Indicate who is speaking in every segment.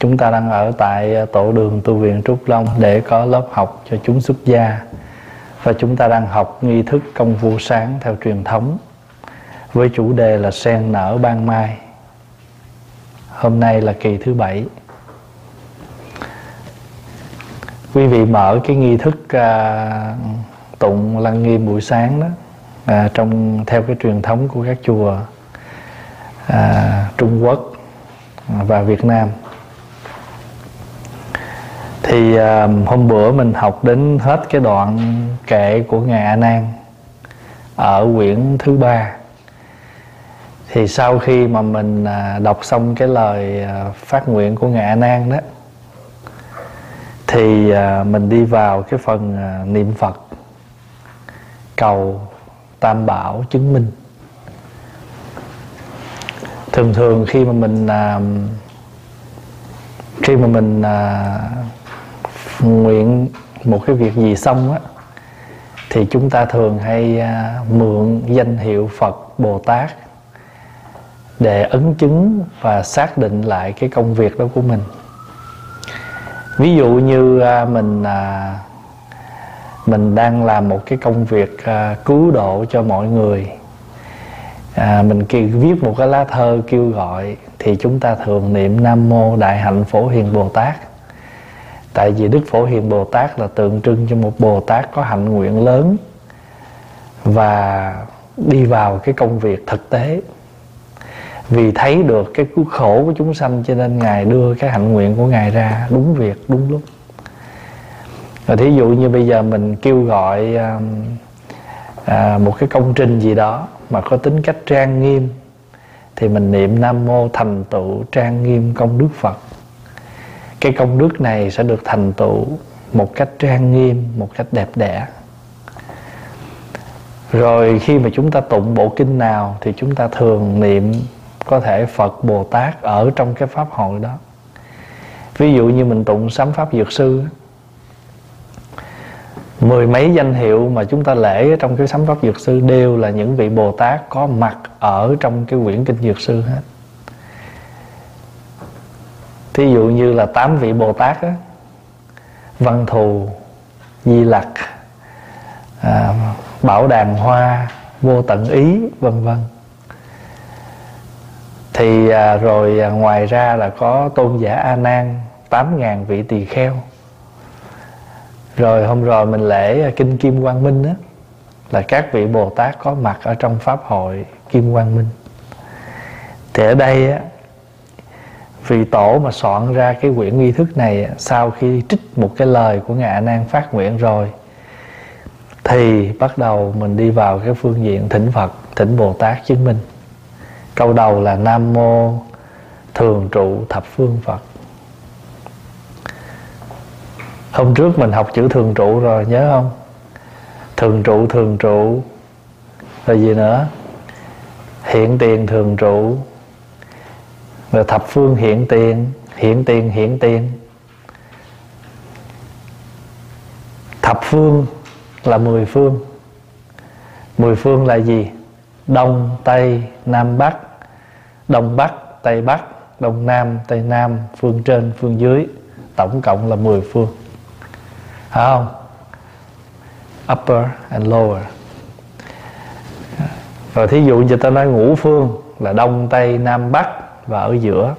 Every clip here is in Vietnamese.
Speaker 1: Chúng ta đang ở tại ờ, tổ đường tu viện Trúc Long để có lớp học cho chúng xuất gia và chúng ta đang học nghi thức công vụ sáng theo truyền thống với chủ đề là sen nở ban mai. Hôm nay là kỳ thứ bảy. Quý vị mở cái nghi thức à, tụng lăng nghiêm buổi sáng đó à, trong theo cái truyền thống của các chùa à, Trung Quốc và Việt Nam thì uh, hôm bữa mình học đến hết cái đoạn kệ của ngài A Nan ở quyển thứ ba. Thì sau khi mà mình uh, đọc xong cái lời uh, phát nguyện của ngài A Nan đó thì uh, mình đi vào cái phần uh, niệm Phật cầu tam bảo chứng minh. Thường thường khi mà mình uh, khi mà mình uh, nguyện một cái việc gì xong á thì chúng ta thường hay à, mượn danh hiệu Phật Bồ Tát để ấn chứng và xác định lại cái công việc đó của mình. Ví dụ như à, mình à, mình đang làm một cái công việc à, cứu độ cho mọi người à, mình kêu, viết một cái lá thơ kêu gọi thì chúng ta thường niệm nam mô đại hạnh phổ hiền bồ tát tại vì đức phổ hiền bồ tát là tượng trưng cho một bồ tát có hạnh nguyện lớn và đi vào cái công việc thực tế. Vì thấy được cái cứu khổ của chúng sanh cho nên ngài đưa cái hạnh nguyện của ngài ra đúng việc đúng lúc. Và thí dụ như bây giờ mình kêu gọi à, à, một cái công trình gì đó mà có tính cách trang nghiêm thì mình niệm nam mô thành tựu trang nghiêm công đức phật cái công đức này sẽ được thành tựu một cách trang nghiêm, một cách đẹp đẽ. Rồi khi mà chúng ta tụng bộ kinh nào thì chúng ta thường niệm có thể phật, bồ tát ở trong cái pháp hội đó. Ví dụ như mình tụng sám pháp dược sư mười mấy danh hiệu mà chúng ta lễ trong cái sấm pháp dược sư đều là những vị bồ tát có mặt ở trong cái quyển kinh dược sư hết thí dụ như là tám vị bồ tát á văn thù di lặc à, bảo đàn hoa vô tận ý vân vân. Thì à, rồi à, ngoài ra là có tôn giả a nan tám ngàn vị tỳ kheo. Rồi hôm rồi mình lễ à, kinh kim quang minh á là các vị bồ tát có mặt ở trong pháp hội kim quang minh. Thì ở đây á vì tổ mà soạn ra cái quyển nghi thức này, sau khi trích một cái lời của ngài A nan phát nguyện rồi, thì bắt đầu mình đi vào cái phương diện thỉnh phật, thỉnh bồ tát chứng minh. Câu đầu là nam mô thường trụ thập phương phật. Hôm trước mình học chữ thường trụ rồi, nhớ không? Thường trụ thường trụ, rồi gì nữa? Hiện tiền thường trụ rồi thập phương hiện tiền hiện tiền hiện tiền. Thập phương là mười phương. Mười phương là gì? Đông, tây, nam, bắc. Đông bắc, tây bắc. Đông nam, tây nam. Phương trên, phương dưới. Tổng cộng là mười phương. Phải không? Upper and lower. Rồi thí dụ như ta nói ngũ phương là đông, tây, nam, bắc và ở giữa.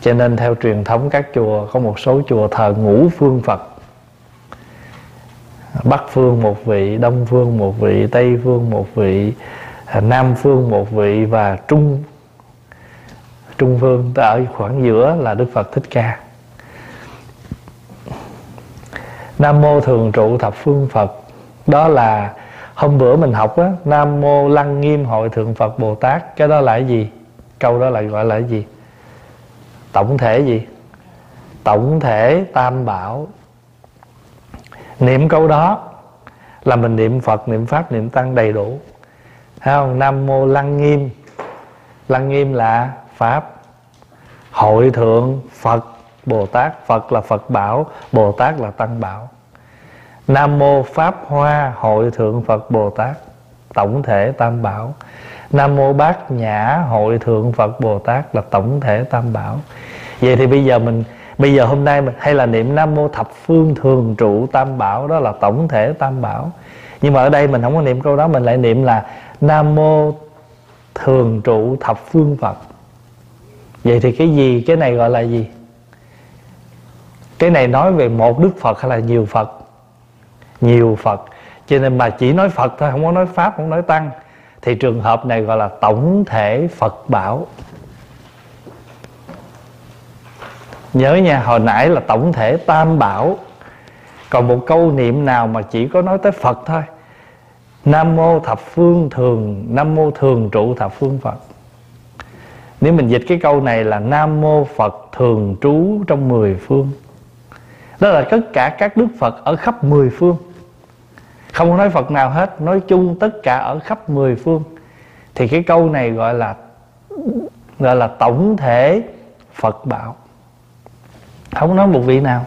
Speaker 1: Cho nên theo truyền thống các chùa, có một số chùa thờ ngũ phương phật. Bắc phương một vị, đông phương một vị, tây phương một vị, nam phương một vị và trung trung phương. Ở khoảng giữa là đức phật thích ca. Nam mô thường trụ thập phương Phật. Đó là hôm bữa mình học á, Nam mô lăng nghiêm hội thượng Phật Bồ Tát. Cái đó là cái gì? Câu đó là gọi là cái gì? Tổng thể gì? Tổng thể tam bảo. Niệm câu đó Là mình niệm Phật, niệm Pháp, niệm Tăng đầy đủ. Thấy không? Nam mô lăng nghiêm. Lăng nghiêm là Pháp. Hội thượng Phật Bồ Tát. Phật là Phật bảo Bồ Tát là Tăng bảo. Nam mô Pháp Hoa Hội Thượng Phật Bồ Tát. Tổng thể Tam Bảo. Nam mô Bát Nhã Hội Thượng Phật Bồ Tát là tổng thể Tam Bảo. Vậy thì bây giờ mình, bây giờ hôm nay mình hay là niệm nam mô thập phương thường trụ tam bảo, đó là tổng thể tam bảo. Nhưng mà ở đây mình không có niệm câu đó, mình lại niệm là nam mô thường trụ thập phương phật. Vậy thì cái gì? Cái này gọi là gì? Cái này nói về một đức phật hay là nhiều phật? Nhiều phật. Cho nên mà chỉ nói phật thôi, không có nói pháp, không nói tăng thì trường hợp này gọi là tổng thể phật bảo. Nhớ nha, hồi nãy là tổng thể tam bảo. Còn một câu niệm nào mà chỉ có nói tới phật thôi? Nam mô thập phương thường, nam mô thường trụ thập phương phật. Nếu mình dịch cái câu này là nam mô phật thường trú trong mười phương. Đó là tất cả các đức phật ở khắp mười phương không nói phật nào hết, nói chung tất cả ở khắp mười phương. Thì cái câu này gọi là gọi là tổng thể phật bảo. Không nói một vị nào.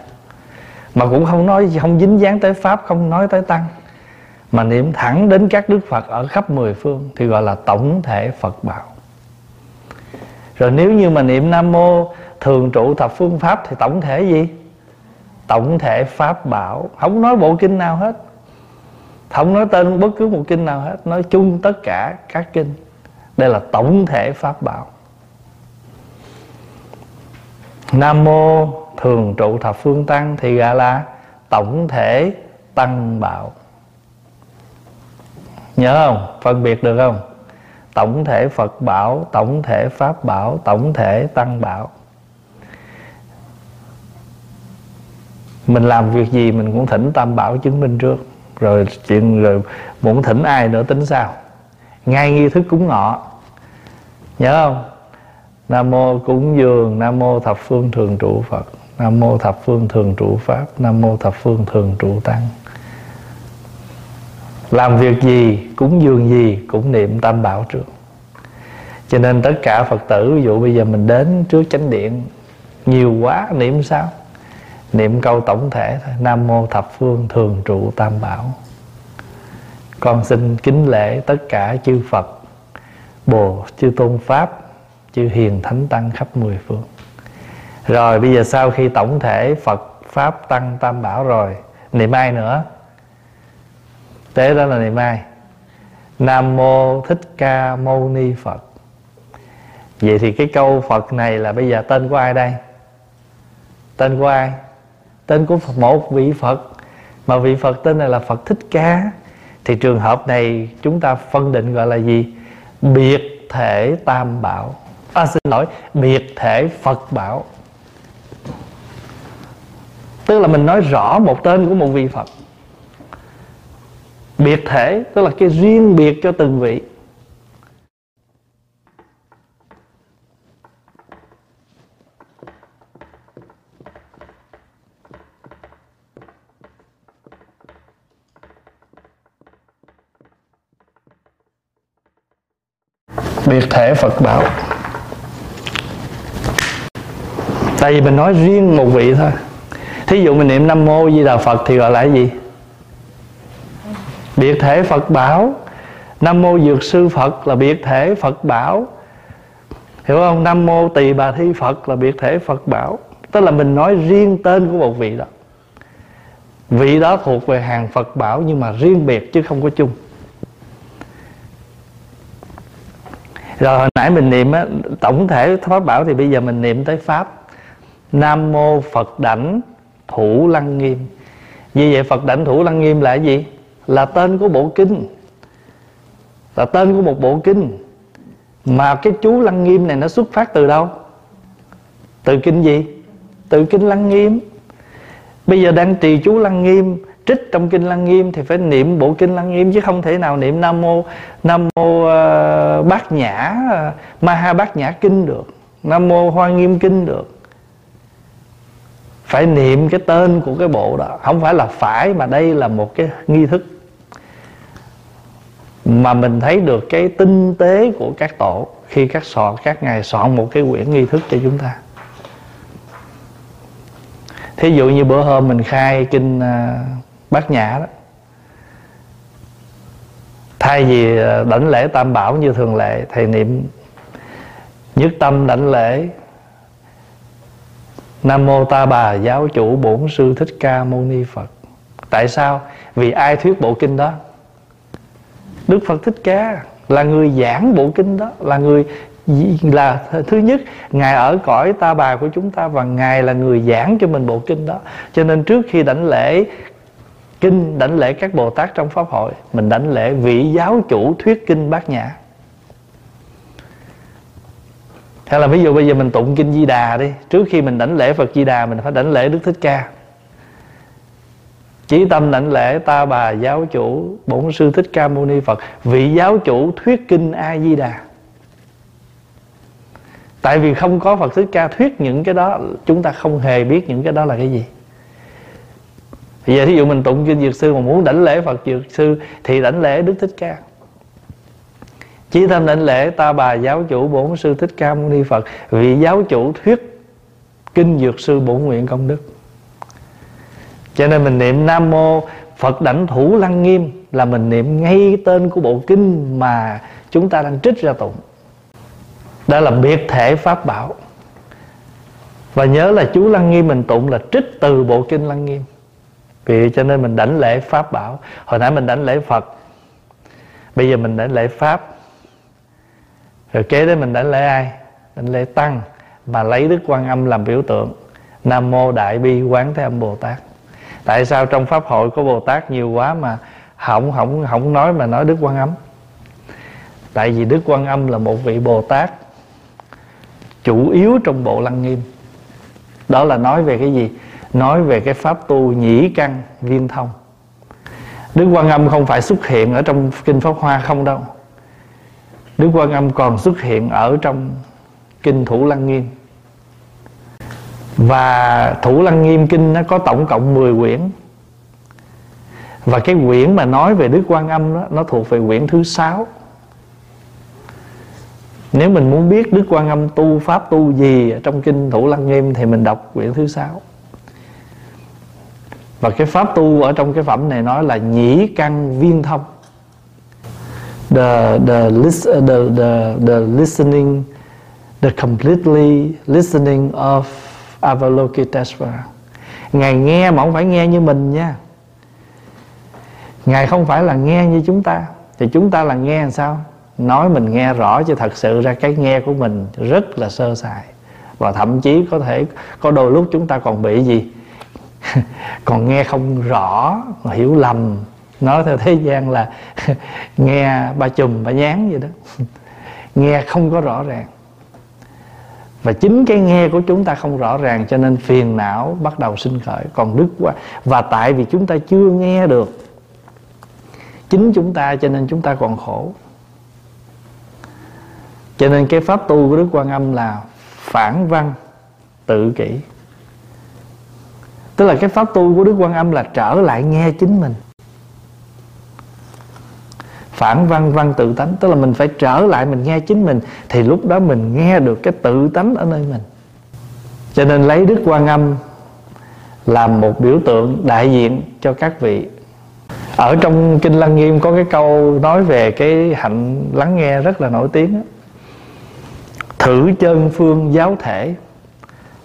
Speaker 1: Mà cũng không nói, không dính dáng tới pháp, không nói tới tăng. Mà niệm thẳng đến các đức phật ở khắp mười phương thì gọi là tổng thể phật bảo. Rồi nếu như mà niệm nam mô thường trụ thập phương pháp thì tổng thể gì? Tổng thể pháp bảo. Không nói bộ kinh nào hết không nói tên bất cứ một kinh nào hết, nói chung tất cả các kinh. Đây là tổng thể pháp bảo. Nam mô thường trụ thập phương tăng thì gọi là tổng thể tăng bảo. Nhớ không? Phân biệt được không? Tổng thể phật bảo, tổng thể pháp bảo, tổng thể tăng bảo. Mình làm việc gì mình cũng thỉnh tam bảo chứng minh trước rồi chuyện rồi muốn thỉnh ai nữa, tính sao? Ngay nghi thức cúng ngọ. Nhớ không? Nam mô cúng dường, nam mô thập phương thường trụ phật, nam mô thập phương thường trụ pháp, nam mô thập phương thường trụ tăng. Làm việc gì, cúng dường gì cũng niệm tam bảo trước cho nên tất cả phật tử, ví dụ bây giờ mình đến trước chánh điện, nhiều quá, niệm sao? Niệm câu tổng thể thôi. Nam mô thập phương thường trụ tam bảo. Con xin kính lễ tất cả chư phật, bồ, chư tôn pháp, chư hiền thánh tăng khắp mười phương. Rồi bây giờ sau khi tổng thể phật pháp tăng tam bảo rồi, niệm ai nữa? Tế đó là niệm ai? Nam mô thích ca mâu ni phật. Vậy thì cái câu phật này là bây giờ tên của ai đây? Tên của ai? Tên của một vị phật. Mà vị phật tên này là phật thích ca. Thì trường hợp này chúng ta phân định gọi là gì? Biệt thể tam bảo. À, xin lỗi biệt thể phật bảo. Tức là mình nói rõ một tên của một vị phật. Biệt thể tức là cái riêng biệt cho từng vị. Biệt thể Phật bảo. Tại vì mình nói riêng một vị thôi. Thí dụ mình niệm Nam Mô Di Đà Phật thì gọi là cái gì? Biệt thể Phật bảo. Nam Mô Dược Sư Phật là biệt thể Phật bảo. Hiểu không? Nam Mô Tỳ Bà Thi Phật là biệt thể Phật bảo. Tức là mình nói riêng tên của một vị đó. Vị đó thuộc về hàng Phật bảo Nhưng mà riêng biệt chứ không có chung. Rồi hồi nãy mình niệm á, tổng thể pháp bảo thì bây giờ mình niệm tới pháp. Nam mô phật đảnh thủ lăng nghiêm. Như vậy phật đảnh thủ lăng nghiêm là cái gì? Là tên của bộ kinh. Là tên của một bộ kinh. Mà cái chú lăng nghiêm này nó xuất phát từ đâu? Từ kinh gì? Từ kinh lăng nghiêm. Bây giờ đang trì chú lăng nghiêm trích trong kinh lăng nghiêm thì phải niệm bộ kinh lăng nghiêm chứ không thể nào niệm nam mô nam mô uh, bát nhã ờ, uh, ma ha bát nhã kinh được nam mô hoa nghiêm kinh được. Phải niệm cái tên của cái bộ đó không phải là phải mà đây là một cái nghi thức. Mà mình thấy được cái tinh tế của các tổ khi các soạn các ngài soạn một cái quyển nghi thức cho chúng ta. Thí dụ như bữa hôm mình khai kinh uh, bát nhã đó thay vì ờ, đảnh lễ tam bảo như thường lệ thầy niệm nhất tâm đảnh lễ Nam mô Ta Bà Giáo chủ Bổn sư Thích Ca Mâu Ni Phật. Tại sao? Vì ai thuyết bộ kinh đó? Đức Phật Thích Ca là người giảng bộ kinh đó, là người là thứ nhất ngài ở cõi ta bà của chúng ta và ngài là người giảng cho mình bộ kinh đó cho nên trước khi đảnh lễ kinh đảnh lễ các bồ tát trong pháp hội. Mình đảnh lễ vị giáo chủ thuyết kinh bát nhã. Hay là ví dụ bây giờ mình tụng kinh di đà đi. Trước khi mình đảnh lễ phật di đà, mình phải đảnh lễ đức thích ca. Chí tâm đảnh lễ ta bà giáo chủ Bổn sư Thích Ca Mâu Ni Phật. Vị giáo chủ thuyết kinh A-di-đà Tại vì không có Phật Thích Ca thuyết những cái đó, Chúng ta không hề biết những cái đó là cái gì. Bây giờ thí dụ mình tụng kinh Dược Sư Mà muốn đảnh lễ Phật Dược Sư Thì đảnh lễ Đức Thích Ca. Chí tâm đảnh lễ ta bà giáo chủ Bổn sư Thích Ca Mâu Ni Phật. Vị giáo chủ thuyết Kinh Dược Sư Bổn Nguyện Công Đức. Cho nên mình niệm Nam Mô Phật đảnh thủ lăng nghiêm Là mình niệm ngay tên của bộ kinh Mà chúng ta đang trích ra tụng. Đó là biệt thể Pháp Bảo. Và nhớ là chú Lăng Nghiêm mình tụng là trích từ bộ kinh Lăng Nghiêm. Vì cho nên mình đảnh lễ Pháp Bảo. Hồi nãy mình đảnh lễ Phật, Bây giờ mình đảnh lễ Pháp. Rồi kế đến mình đảnh lễ ai? Đảnh lễ Tăng, Mà lấy Đức Quan Âm làm biểu tượng. Nam Mô Đại Bi Quán Thế Âm Bồ Tát. Tại sao trong pháp hội có bồ tát nhiều quá mà không không không nói mà nói đức quan âm? Tại vì đức quan âm là một vị bồ tát chủ yếu trong bộ lăng nghiêm. Đó là nói về cái gì? Nói về cái pháp tu nhĩ căn viên thông. Đức quan âm không phải xuất hiện ở trong kinh pháp hoa không đâu. Đức quan âm còn xuất hiện ở trong kinh thủ lăng nghiêm. Và Thủ Lăng Nghiêm Kinh nó có tổng cộng 10 quyển. Và cái quyển mà nói về Đức Quan Âm đó, Nó thuộc về quyển thứ sáu. Nếu mình muốn biết Đức Quan Âm tu Pháp tu gì ở Trong Kinh Thủ Lăng Nghiêm Thì mình đọc quyển thứ sáu. Và cái Pháp tu ở trong cái phẩm này nói là Nhĩ căn viên thông. The, the, the, the, the listening The completely listening of Avalokitesvara Ngài nghe mà không phải nghe như mình nha. Ngài không phải là nghe như chúng ta. Thì chúng ta là nghe làm sao? Nói mình nghe rõ chứ thật sự ra cái nghe của mình rất là sơ sài. Và thậm chí có thể có đôi lúc chúng ta còn bị gì? Còn nghe không rõ Hiểu lầm, Nói theo thế gian là Nghe ba chùm, ba nhán vậy đó. Nghe không có rõ ràng. Và chính cái nghe của chúng ta không rõ ràng cho nên phiền não bắt đầu sinh khởi. Còn đức quá và tại vì chúng ta chưa nghe được chính chúng ta, cho nên chúng ta còn khổ. Cho nên cái pháp tu của đức quan âm là phản văn tự kỷ tức là cái pháp tu của đức quan âm là trở lại nghe chính mình. Phản văn văn tự tánh, tức là mình phải trở lại mình nghe chính mình, thì lúc đó mình nghe được cái tự tánh ở nơi mình. Cho nên lấy đức quan âm làm một biểu tượng đại diện cho các vị. Ở trong kinh lăng nghiêm có cái câu nói về cái hạnh lắng nghe rất là nổi tiếng đó. thử chân phương giáo thể,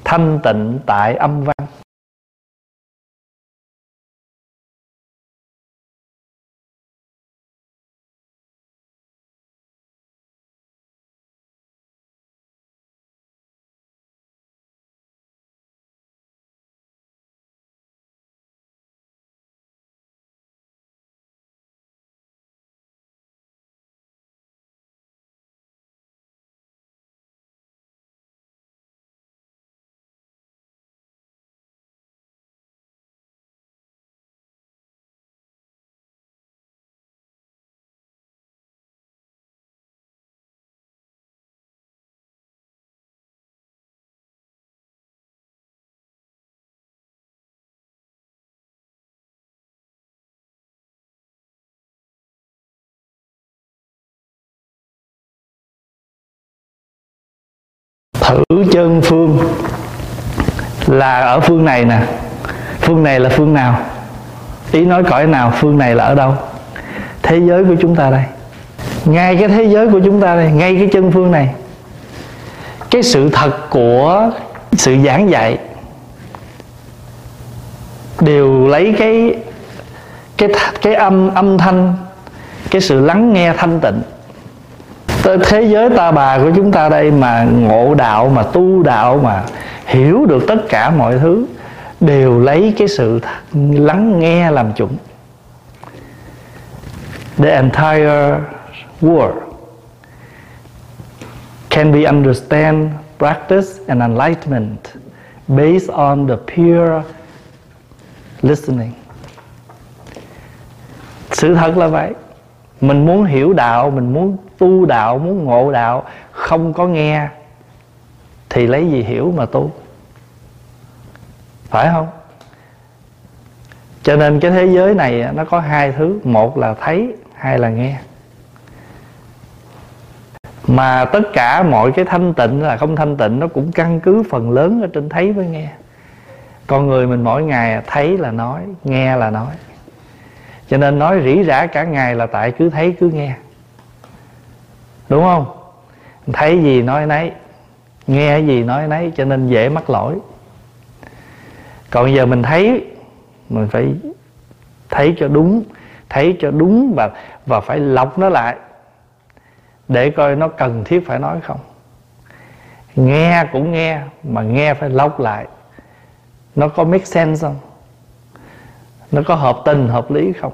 Speaker 1: thanh tịnh tại âm văn. Thử chân phương là ở phương này nè. Phương này là phương nào? Ý nói cõi nào, phương này là ở đâu? Thế giới của chúng ta đây. Ngay cái thế giới của chúng ta đây, ngay cái chân phương này. Cái sự thật của sự giảng dạy đều lấy cái cái cái âm âm thanh, cái sự lắng nghe thanh tịnh tới thế giới ta bà của chúng ta đây mà ngộ đạo, mà tu đạo, mà hiểu được tất cả mọi thứ, đều lấy cái sự lắng nghe làm chuẩn the entire world can be understand practice and enlightenment based on the pure listening. Sự thật là vậy. Mình muốn hiểu đạo, mình muốn tu đạo, muốn ngộ đạo, không có nghe, thì lấy gì hiểu mà tu? Phải không? Cho nên cái thế giới này nó có hai thứ. Một là thấy, hai là nghe. Mà tất cả mọi cái thanh tịnh là không thanh tịnh, nó cũng căn cứ phần lớn ở trên thấy với nghe. Con người mình mỗi ngày thấy là nói, nghe là nói. Cho nên nói rỉ rả cả ngày là tại cứ thấy, cứ nghe đúng không? Thấy gì nói nấy, nghe gì nói nấy cho nên dễ mắc lỗi. Còn giờ mình thấy, mình phải thấy cho đúng, thấy cho đúng và và phải lọc nó lại để coi nó cần thiết phải nói không. Nghe cũng nghe, mà nghe phải lọc lại. Nó có make sense không? Nó có hợp tình, hợp lý không?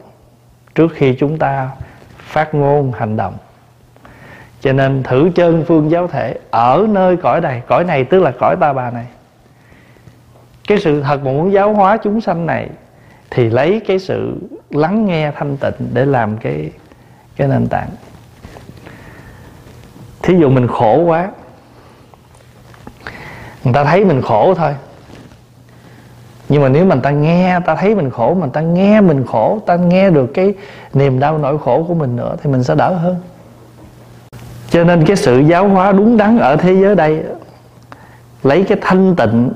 Speaker 1: Trước khi chúng ta phát ngôn hành động cho nên thử chân phương giáo thể ở nơi cõi này. Cõi này tức là cõi ta bà này. Cái sự thật mà muốn giáo hóa chúng sanh này thì lấy cái sự lắng nghe thanh tịnh để làm cái cái nền tảng. Thí dụ mình khổ quá, người ta thấy mình khổ thôi. Nhưng mà nếu mà ta nghe ta thấy mình khổ, mà ta nghe mình khổ ta nghe được cái niềm đau nỗi khổ của mình nữa thì mình sẽ đỡ hơn cho nên cái sự giáo hóa đúng đắn ở thế giới đây, lấy cái thanh tịnh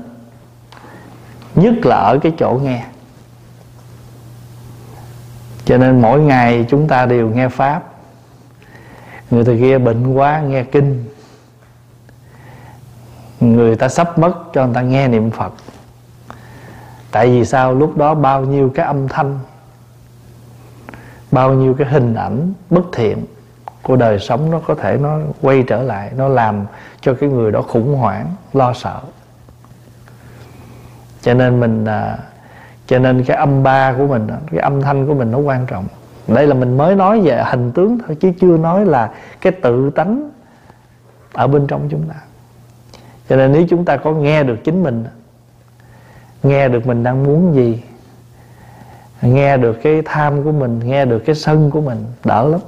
Speaker 1: nhất là ở cái chỗ nghe. Cho nên mỗi ngày chúng ta đều nghe pháp. Người ta kia bệnh quá, nghe kinh. Người ta sắp mất cho người ta nghe niệm phật. Tại vì sao? Lúc đó bao nhiêu cái âm thanh, bao nhiêu cái hình ảnh bất thiện của đời sống nó có thể nó quay trở lại nó làm cho cái người đó khủng hoảng lo sợ. Cho nên mình à, cho nên cái âm ba của mình cái âm thanh của mình nó quan trọng. Đây là mình mới nói về hình tướng thôi chứ chưa nói là cái tự tánh ở bên trong chúng ta. Cho nên nếu chúng ta có nghe được chính mình nghe được mình đang muốn gì nghe được cái tham của mình nghe được cái sân của mình đỡ lắm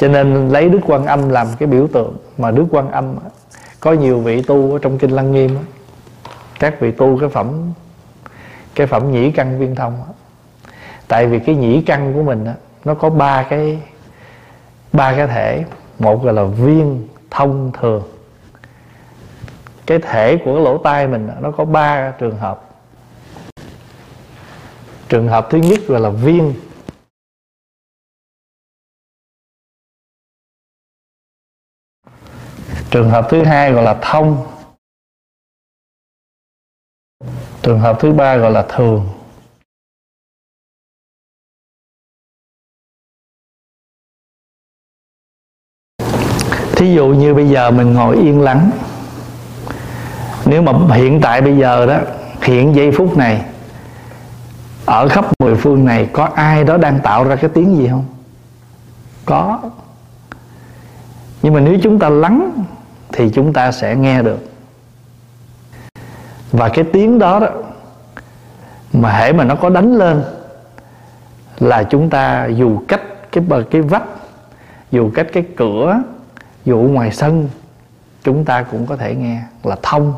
Speaker 1: cho nên lấy đức quan âm làm cái biểu tượng mà đức quan âm có nhiều vị tu ở trong kinh lăng nghiêm các vị tu cái phẩm cái phẩm nhĩ căn viên thông tại vì cái nhĩ căn của mình nó có ba cái ba cái thể. Một gọi là viên thông thường. Cái thể của cái lỗ tai mình nó có ba trường hợp. Trường hợp thứ nhất gọi là viên trường hợp thứ hai gọi là thông. Trường hợp thứ ba gọi là thường. Thí dụ như bây giờ mình ngồi yên lắng nếu mà hiện tại bây giờ đó, hiện giây phút này, ở khắp mười phương này có ai đó đang tạo ra cái tiếng gì không? Có. Nhưng mà nếu chúng ta lắng thì chúng ta sẽ nghe được. Và cái tiếng đó đó mà hễ mà nó có đánh lên là chúng ta dù cách cái bờ, cái vách, dù cách cái cửa, dù ngoài sân, chúng ta cũng có thể nghe là thông.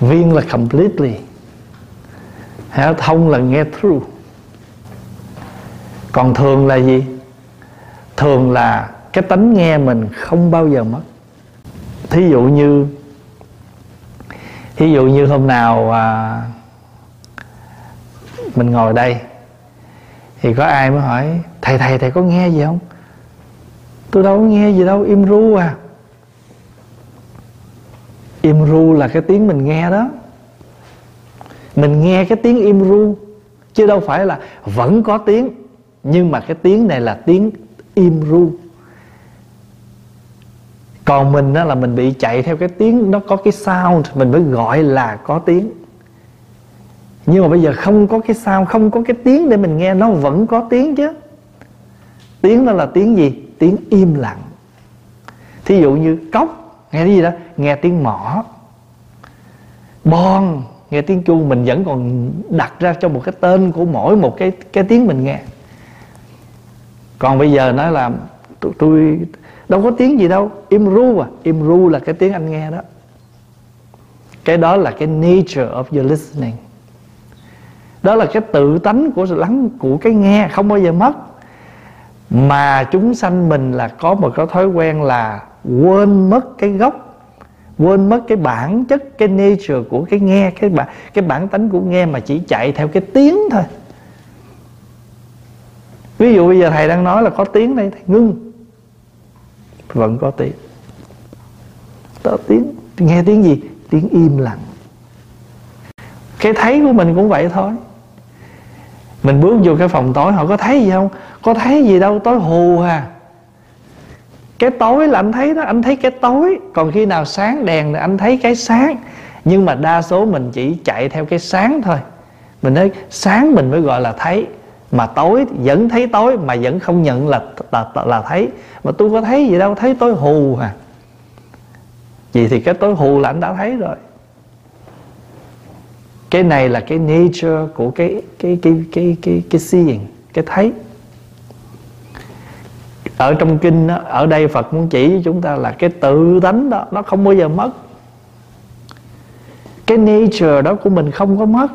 Speaker 1: Viên là completely. Hả? thông là nghe through. Còn thường là gì? Thường là cái tánh nghe mình không bao giờ mất thí dụ như thí dụ như hôm nào à, mình ngồi đây thì có ai mới hỏi thầy thầy thầy có nghe gì không? Tôi đâu có nghe gì đâu im ru à. Im ru là cái tiếng mình nghe đó. Mình nghe cái tiếng im ru chứ đâu phải là vẫn có tiếng nhưng mà cái tiếng này là tiếng im ru còn mình đó là mình bị chạy theo cái tiếng nó có cái sound mình mới gọi là có tiếng. Nhưng mà bây giờ không có cái sound không có cái tiếng để mình nghe nó vẫn có tiếng chứ. Tiếng đó là tiếng gì? Tiếng im lặng. Thí dụ như cốc nghe cái gì đó? Nghe tiếng mỏ. Bon nghe tiếng chuông mình vẫn còn đặt ra cho một cái tên của mỗi một cái cái tiếng mình nghe. Còn bây giờ nói là tôi, tôi đâu có tiếng gì đâu. Im ru à. Im ru là cái tiếng anh nghe đó. Cái đó là cái nature of your listening. Đó là cái tự tánh của lắng, của cái nghe không bao giờ mất. Mà chúng sanh mình là có một cái thói quen là quên mất cái gốc, quên mất cái bản chất, cái nature của cái nghe, cái bản cái bản tánh của nghe mà chỉ chạy theo cái tiếng thôi. Ví dụ bây giờ thầy đang nói là có tiếng đây, thầy ngưng vẫn có tiếng. Có tiếng, nghe tiếng gì? Tiếng im lặng. Cái thấy của mình cũng vậy thôi. Mình bước vô cái phòng tối, họ có thấy gì không? Có thấy gì đâu, tối hù à cái tối là anh thấy đó, anh thấy cái tối. Còn khi nào sáng đèn thì anh thấy cái sáng. Nhưng mà đa số mình chỉ chạy theo cái sáng thôi. Mình nói, sáng mình mới gọi là thấy mà tối vẫn thấy tối mà vẫn không nhận là là, là, là thấy. Mà tôi có thấy gì đâu thấy tối hù à vậy thì cái tối hù là anh đã thấy rồi. Cái này là cái nature của cái cái cái cái cái cái seeing cái thấy. Ở trong kinh đó, ở đây Phật muốn chỉ với chúng ta là cái tự tánh đó nó không bao giờ mất. Cái nature đó của mình không có mất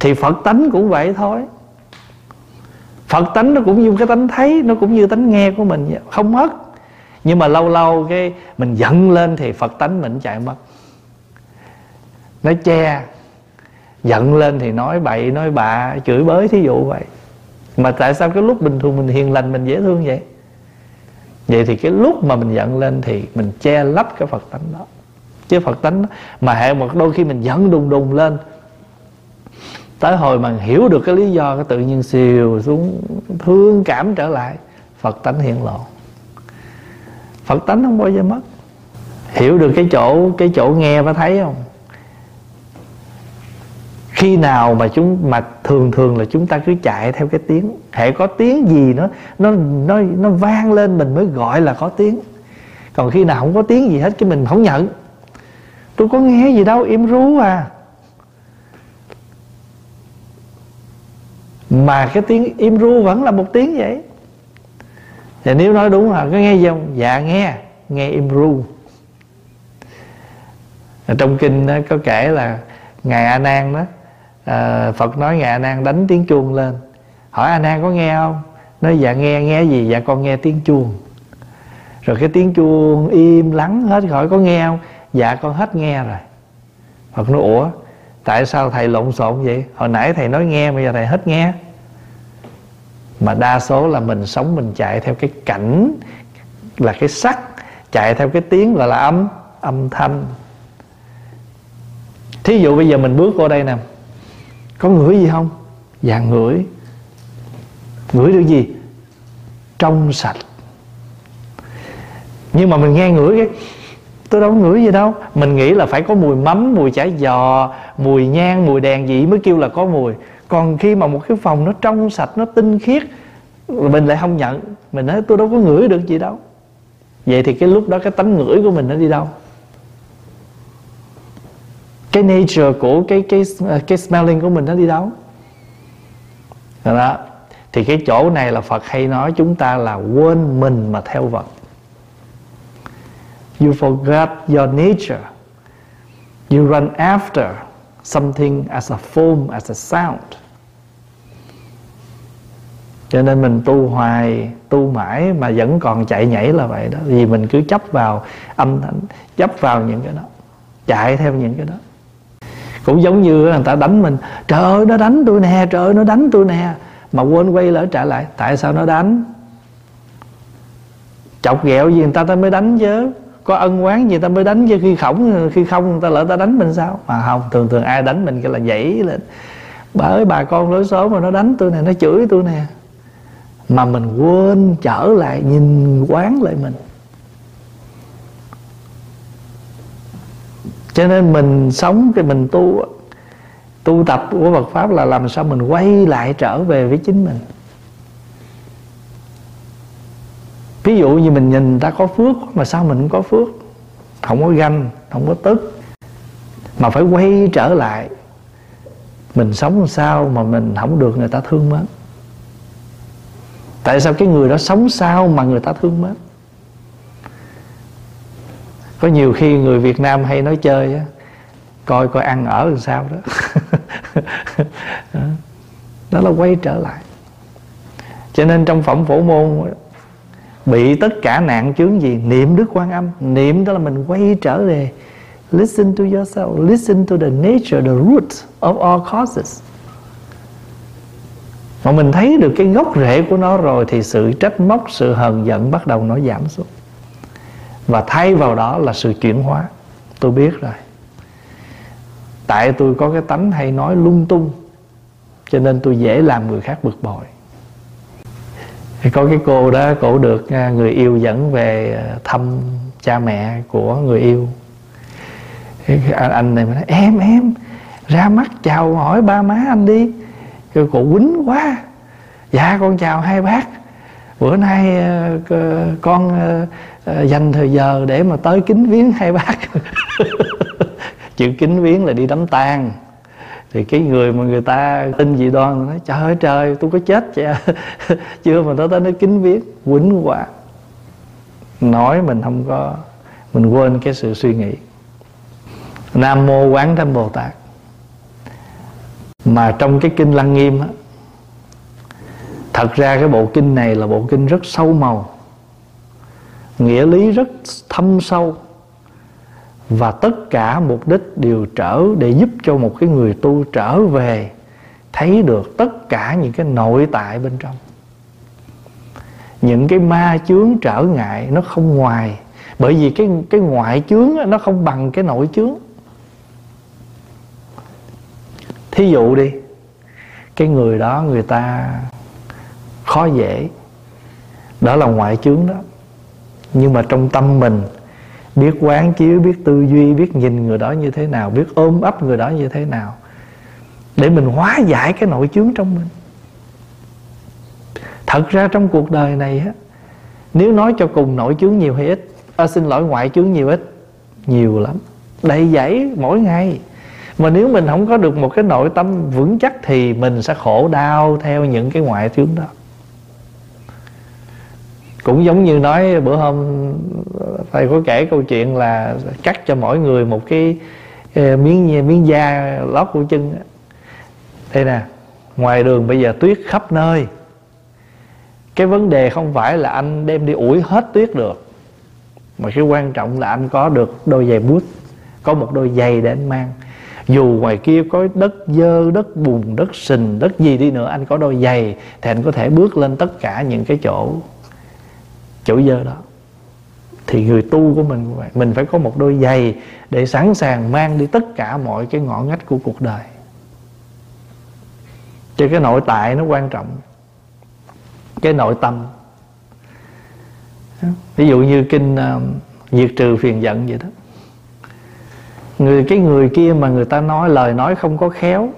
Speaker 1: thì Phật tánh cũng vậy thôi. Phật tánh nó cũng như cái tánh thấy Nó cũng như tánh nghe của mình vậy. Không mất. Nhưng mà lâu lâu cái Mình giận lên thì Phật tánh mình chạy mất. Nó che Giận lên thì nói bậy Nói bạ Chửi bới thí dụ vậy. Mà tại sao cái lúc bình thường mình hiền lành Mình dễ thương vậy? Vậy thì cái lúc mà mình giận lên Thì mình che lấp cái Phật tánh đó. Chứ Phật tánh đó, Mà hệ một đôi khi mình giận đùng đùng lên tới hồi mà hiểu được cái lý do, cái tự nhiên siêu xuống, thương cảm trở lại, phật tánh hiện lộ. Phật tánh không bao giờ mất. Hiểu được cái chỗ cái chỗ nghe và thấy không? Khi nào mà chúng, mà thường thường là chúng ta cứ chạy theo cái tiếng. Hệ có tiếng gì nó nó nó nó vang lên mình mới gọi là có tiếng. Còn khi nào không có tiếng gì hết, cái mình không nhận. Tôi có nghe gì đâu, im ru à. Mà cái tiếng im ru vẫn là một tiếng vậy. Thì nếu nói đúng là có nghe không dạ nghe nghe im ru. Ở trong kinh đó có kể là ngài a nan đó à, phật nói ngài a nan đánh tiếng chuông lên. Hỏi a nan có nghe không? Nói dạ nghe nghe gì? Dạ con nghe tiếng chuông. Rồi cái tiếng chuông im lắng hết khỏi có nghe không? Dạ con hết nghe rồi. Phật nói ủa tại sao thầy lộn xộn vậy? Hồi nãy thầy nói nghe bây giờ thầy hết nghe mà đa số là mình sống mình chạy theo cái cảnh là cái sắc, chạy theo cái tiếng gọi là âm âm thanh. Thí dụ bây giờ mình bước qua đây nè, có ngửi gì không? Dạ ngửi. Ngửi được gì? Trong sạch. Nhưng mà mình nghe ngửi cái, tôi đâu có ngửi gì đâu. Mình nghĩ là phải có mùi mắm, mùi chả giò, mùi nhang, mùi đèn gì mới kêu là có mùi còn khi mà một cái phòng nó trong sạch, nó tinh khiết, mình lại không nhận. Mình nói, tôi đâu có ngửi được gì đâu. Vậy thì cái lúc đó cái tánh ngửi của mình nó đi đâu? Cái nature của cái cái cái smelling của mình nó đi đâu? Đó. Thì cái chỗ này là Phật hay nói chúng ta là quên mình mà theo vật you forgot your nature. You run after something as a form, as a sound. Cho nên mình tu hoài, tu mãi mà vẫn còn chạy nhảy là vậy đó. Vì mình cứ chấp vào âm thanh, chấp vào những cái đó, chạy theo những cái đó. Cũng giống như người ta đánh mình, trời ơi, nó đánh tôi nè, trời ơi, nó đánh tôi nè. Mà quên quay lỡ trả lại, tại sao nó đánh? Chọc ghẹo gì người ta ta mới đánh chứ có ân oán gì ta mới đánh chứ khi khổng, khi không người ta lỡ ta đánh mình sao? Mà không, thường thường ai đánh mình cái là dãy lên. Bởi bà con lối số mà nó đánh tôi nè, nó chửi tôi nè. Mà mình quên trở lại nhìn quán lại mình. Cho nên mình sống cái mình tu tu tập của Phật pháp là làm sao mình quay lại trở về với chính mình. Ví dụ như mình nhìn người ta có phước, mà sao mình không có phước? Không có ganh, không có tức. Mà phải quay trở lại. Mình sống sao mà mình không được người ta thương mến? Tại sao cái người đó sống sao mà người ta thương mến? Có nhiều khi người Việt Nam hay nói chơi á, coi coi ăn ở làm sao đó. Đó là quay trở lại. Cho nên trong phẩm phổ môn bị tất cả nạn chướng gì? Niệm đức quan âm. Niệm đó là mình quay trở về. Listen to yourself. Listen to the nature, the root of all causes. Mà mình thấy được cái gốc rễ của nó rồi thì sự trách móc, sự hờn giận bắt đầu nó giảm xuống. Và thay vào đó là sự chuyển hóa. Tôi biết rồi. Tại tôi có cái tánh hay nói lung tung, cho nên tôi dễ làm người khác bực bội thì có cái cô đó cổ được à, người yêu dẫn về à, thăm cha mẹ của người yêu. Anh, anh này mới nói em em ra mắt chào hỏi ba má anh đi. Cô cổ quýnh quá. Dạ con chào hai bác. Bữa nay à, con dành thời giờ để mà tới kính viếng hai bác. Chữ kính viếng là đi đám tang thì cái người mà người ta tin dị đoan nói, trời ơi, trời, tôi có chết chưa chưa, mà nó tới nó kính viết, quýnh quá nói mình không có, mình quên cái sự suy nghĩ. Nam mô quán thánh bồ tát. Mà trong cái kinh lăng nghiêm á, thật ra cái bộ kinh này là bộ kinh rất sâu màu. Nghĩa lý rất thâm sâu và tất cả mục đích đều trở để giúp cho một cái người tu trở về, thấy được tất cả những cái nội tại bên trong. Những cái ma chướng trở ngại nó không ngoài, bởi vì cái cái ngoại chướng nó không bằng cái nội chướng. Thí dụ đi, cái người đó người ta khó dễ, đó là ngoại chướng đó. Nhưng mà trong tâm mình biết quán chiếu biết tư duy biết nhìn người đó như thế nào biết ôm ấp người đó như thế nào. Để mình hóa giải cái nội chướng trong mình. Thật ra trong cuộc đời này á nếu nói cho cùng nội chướng nhiều hay ít à, xin lỗi ngoại chướng nhiều ít nhiều lắm. Đầy dẫy mỗi ngày. Mà nếu mình không có được một cái nội tâm vững chắc thì mình sẽ khổ đau theo những cái ngoại chướng đó cũng giống như nói bữa hôm thầy có kể câu chuyện là cắt cho mỗi người một cái ờ, miếng miếng da lót của chân đây nè, ngoài đường bây giờ tuyết khắp nơi. Cái vấn đề không phải là anh đem đi ủi hết tuyết được, mà cái quan trọng là anh có được đôi giày bút có một đôi giày để anh mang. Dù ngoài kia có đất dơ, đất bùn, đất sình, đất gì đi nữa, anh có đôi giày thì anh có thể bước lên tất cả những cái chỗ chỗ dơ đó. Thì người tu của mình mình phải có một đôi giày để sẵn sàng mang đi tất cả mọi cái ngõ ngách của cuộc đời. Cho cái nội tại nó quan trọng cái nội tâm. Ví dụ như kinh uh, diệt trừ phiền giận vậy đó. Người cái người kia mà người ta nói lời nói không có khéo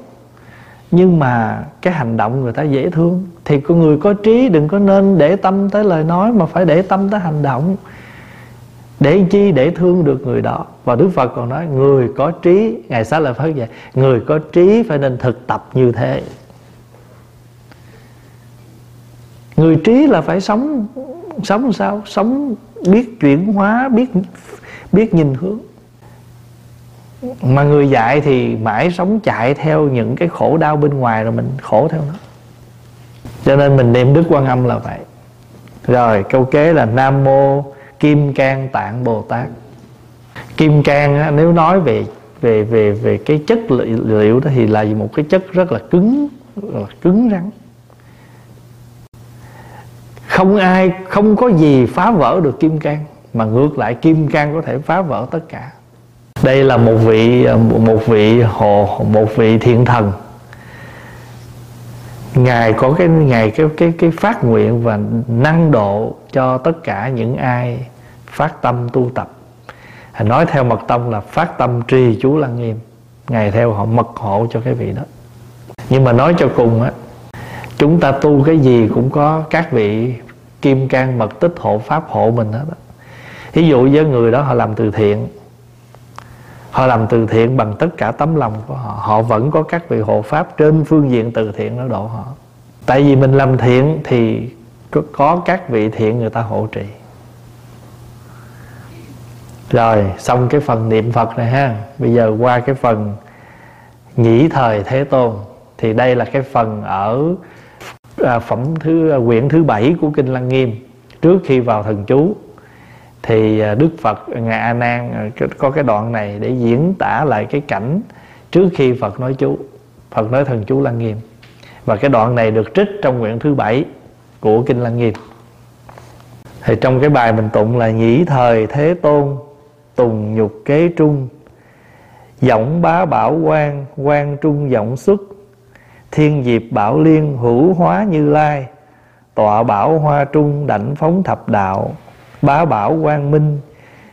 Speaker 1: nhưng mà cái hành động người ta dễ thương. Thì con người có trí, đừng có nên để tâm tới lời nói, mà phải để tâm tới hành động. Để chi? Để thương được người đó. Và đức phật còn nói, người có trí ngày xá là phật vậy người có trí phải nên thực tập như thế. Người trí là phải sống sống sao? Sống biết chuyển hóa, biết biết nhìn hướng mà người dạy thì mãi sống chạy theo những cái khổ đau bên ngoài rồi mình khổ theo nó. Cho nên mình niệm đức quan âm là vậy. Rồi, câu kế là nam mô kim cang tạng bồ tát. Kim cang nếu nói về về về về cái chất liệu đó thì là một cái chất rất là cứng, rất là cứng rắn. Không ai, không có gì phá vỡ được kim cang mà ngược lại kim cang có thể phá vỡ tất cả đây là một vị một vị hộ một vị thiện thần. Ngài có cái, ngài cái cái cái phát nguyện và năng độ cho tất cả những ai phát tâm tu tập. Nói theo mật tông là phát tâm trì chú lăng nghiêm. Ngài theo họ mật hộ cho cái vị đó. Nhưng mà nói cho cùng á, chúng ta tu cái gì cũng có các vị kim cang mật tích hộ pháp hộ mình hết á. Ví dụ với người đó họ làm từ thiện họ làm từ thiện bằng tất cả tấm lòng của họ. Họ vẫn có các vị hộ pháp trên phương diện từ thiện đó độ họ. Tại vì mình làm thiện thì có các vị thiện người ta hộ trì. Rồi, xong cái phần niệm phật này ha. Bây giờ qua cái phần nghĩ thời thế tôn. Thì đây là cái phần ở à, phẩm thứ à, quyển thứ bảy của kinh lăng nghiêm, trước khi vào thần chú thì à, đức phật, ngài a nan à, có cái đoạn này để diễn tả lại cái cảnh trước khi phật nói chú, phật nói thần chú lăng nghiêm. Và cái đoạn này được trích trong quyển thứ bảy của kinh lăng nghiêm. Thì trong cái bài mình tụng là nhĩ thời thế tôn, tùng nhục kế trung, Giọng bá bảo quan quan trung giọng xuất, Thiên diệp bảo liên hữu hóa như lai, Tọa bảo hoa trung đảnh phóng thập đạo Bá bảo quang minh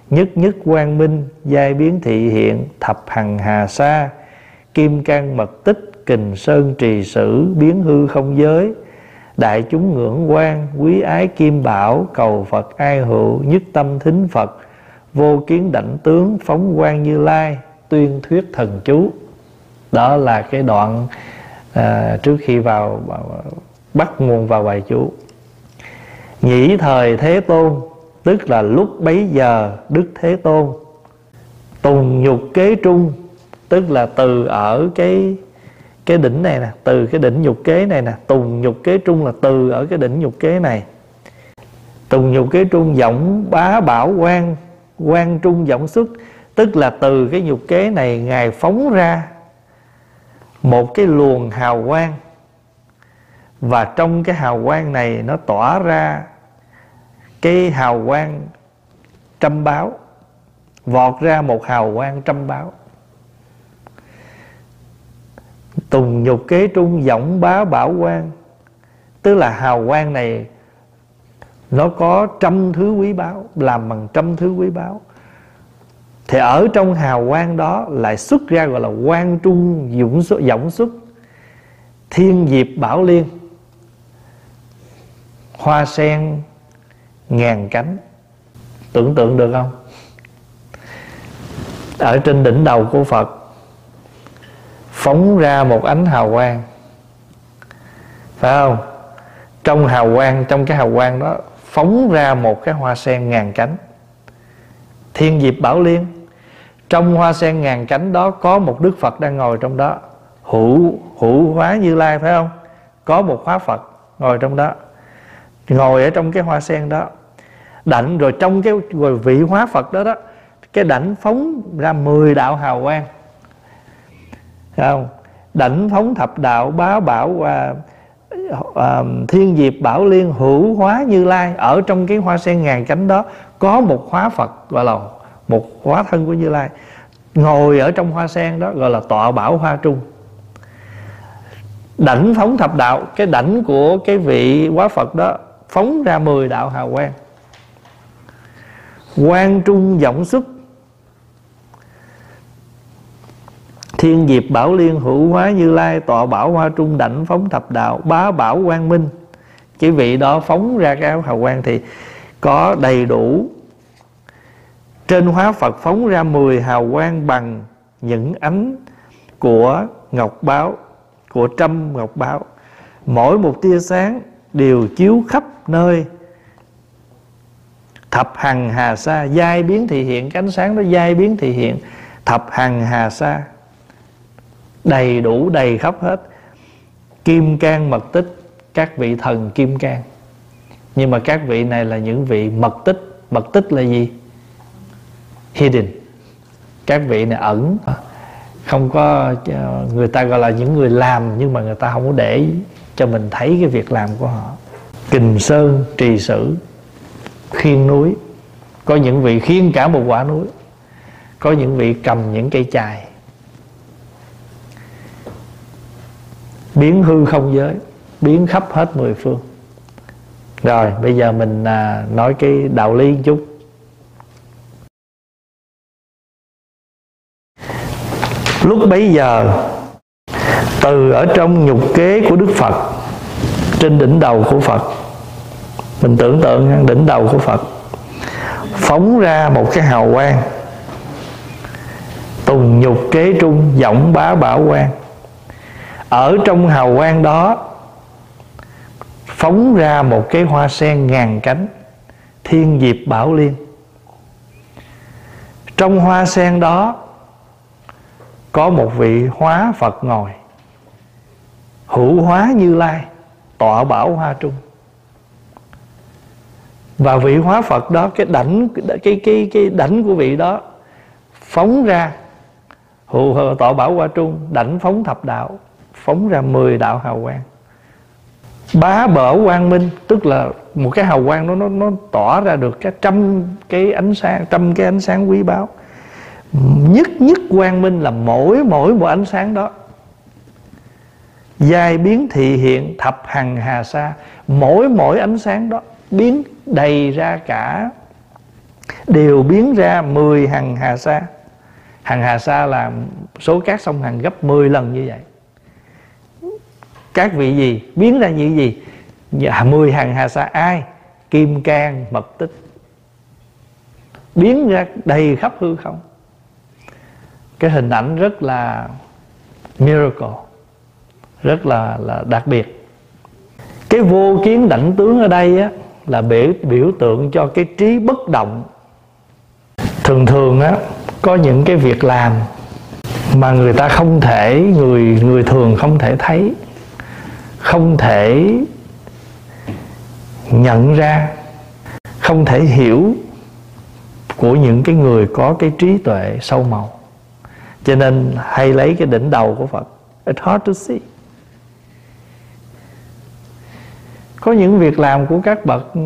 Speaker 1: Nhất nhất quang minh Giai biến thị hiện Thập hằng hà sa. Kim can mật tích Kình sơn trì sử Biến hư không giới. Đại chúng ngưỡng quan Quý ái kim bảo Cầu Phật ai hữu Nhất tâm thính Phật. Vô kiến đảnh tướng Phóng quang như lai Tuyên thuyết thần chú. Đó là cái đoạn à, Trước khi vào Bắt nguồn vào bài chú. Nhĩ thời Thế Tôn Tức là lúc bấy giờ Đức Thế Tôn Tùng nhục kế trung, Tức là từ ở cái cái đỉnh này nè, Từ cái đỉnh nhục kế này nè, Tùng nhục kế trung là từ ở cái đỉnh nhục kế này. Tùng nhục kế trung giọng bá bảo quan quan trung giọng xuất, Tức là từ cái nhục kế này Ngài phóng ra Một cái luồng hào quang. Và trong cái hào quang này Nó tỏa ra cái hào quang trăm báo Vọt ra một hào quang trăm báo. Tùng nhục kế trung giọng bá bảo quan Tức là hào quang này Nó có trăm thứ quý báu Làm bằng trăm thứ quý báu. Thì ở trong hào quang đó Lại xuất ra gọi là quan trung dũng xuất, dũng xuất. Thiên diệp bảo liên Hoa sen ngàn cánh. Tưởng tượng được không? Ở trên đỉnh đầu của Phật, phóng ra một ánh hào quang. Phải không? Trong hào quang, trong cái hào quang đó, phóng ra một cái hoa sen ngàn cánh. Thiên diệp bảo liên, trong hoa sen ngàn cánh đó có một đức phật đang ngồi trong đó. Hữu hữu hóa như lai phải không? Có một hóa phật ngồi trong đó ngồi ở trong cái hoa sen đó đảnh rồi trong cái rồi vị hóa phật đó đó cái đảnh phóng ra 10 đạo hào quang. Không? Đảnh phóng thập đạo bá bảo và à, thiên diệp bảo liên hữu hóa như lai. Ở trong cái hoa sen ngàn cánh đó có một hóa phật gọi là một hóa thân của như lai. Ngồi ở trong hoa sen đó gọi là tọa bảo hoa trung. Đảnh phóng thập đạo cái đảnh của cái vị hóa phật đó phóng ra 10 đạo hào quang. Quang trung vọng xuất. Thiên diệp bảo liên, hữu hóa như lai, Tọa bảo hoa trung đảnh phóng thập đạo, Bá bảo quang minh. Chỉ vị đó phóng ra cái hào quang thì Có đầy đủ. Trên hóa Phật phóng ra 10 hào quang bằng những ánh của ngọc báo, Của trăm ngọc báo. Mỗi một tia sáng đều chiếu khắp nơi. Thập hằng hà sa, Giai biến thị hiện Cái ánh sáng đó giai biến thị hiện. Thập hằng hà sa, đầy đủ, đầy khắp hết. Kim can mật tích, các vị thần kim can nhưng mà các vị này là những vị mật tích. Mật tích là gì? Hidden. Các vị này ẩn. Không có ờ, người ta gọi là những người làm nhưng mà người ta không có để cho mình thấy cái việc làm của họ. Kình sơn trì sử khiên núi. Có những vị khiên cả một quả núi. Có những vị cầm những cây chài. Biến hư không giới biến khắp hết mười phương. Rồi bây giờ mình à, nói cái đạo lý một chút. Lúc bấy giờ từ ở trong nhục kế của đức phật, trên đỉnh đầu của phật. Mình tưởng tượng đỉnh đầu của phật. Phóng ra một cái hào quang. Tùng nhục kế trung giọng bá bảo quang. Ở trong hào quang đó, phóng ra một cái hoa sen ngàn cánh, thiên diệp bảo liên. Trong hoa sen đó, có một vị hóa phật ngồi hữu hóa như lai, tọa bảo hoa trung. Và vị hóa phật đó, cái đảnh, cái cái cái đảnh của vị đó phóng ra. Hữu tọa bảo hoa trung, đảnh phóng thập đạo, phóng ra mười đạo hào quang. Bá bở quang minh, tức là một cái hào quang nó nó nó tỏ ra được cái trăm cái ánh sáng, trăm cái ánh sáng quý báu. Nhất nhất quang minh là mỗi mỗi một ánh sáng đó giai biến thị hiện thập hằng hà sa. Mỗi mỗi ánh sáng đó biến đầy ra cả. Đều biến ra mười hằng hà sa. Hằng hà sa là số cát sông hằng gấp 10 lần như vậy. Các vị gì? Biến ra như gì? Dạ, mười hàng hà sa. Ai? Kim can mật tích. Biến ra đầy khắp hư không. Cái hình ảnh rất là miracle rất là là đặc biệt. Cái vô kiến đảnh tướng ở đây á, là biểu biểu tượng cho cái trí bất động. Thường thường á, có những cái việc làm mà người ta không thể, người người thường không thể thấy, không thể nhận ra, không thể hiểu của những cái người có cái trí tuệ sâu màu. Cho nên hay lấy cái đỉnh đầu của Phật, It's hard to see. Có những việc làm của các bậc ừ,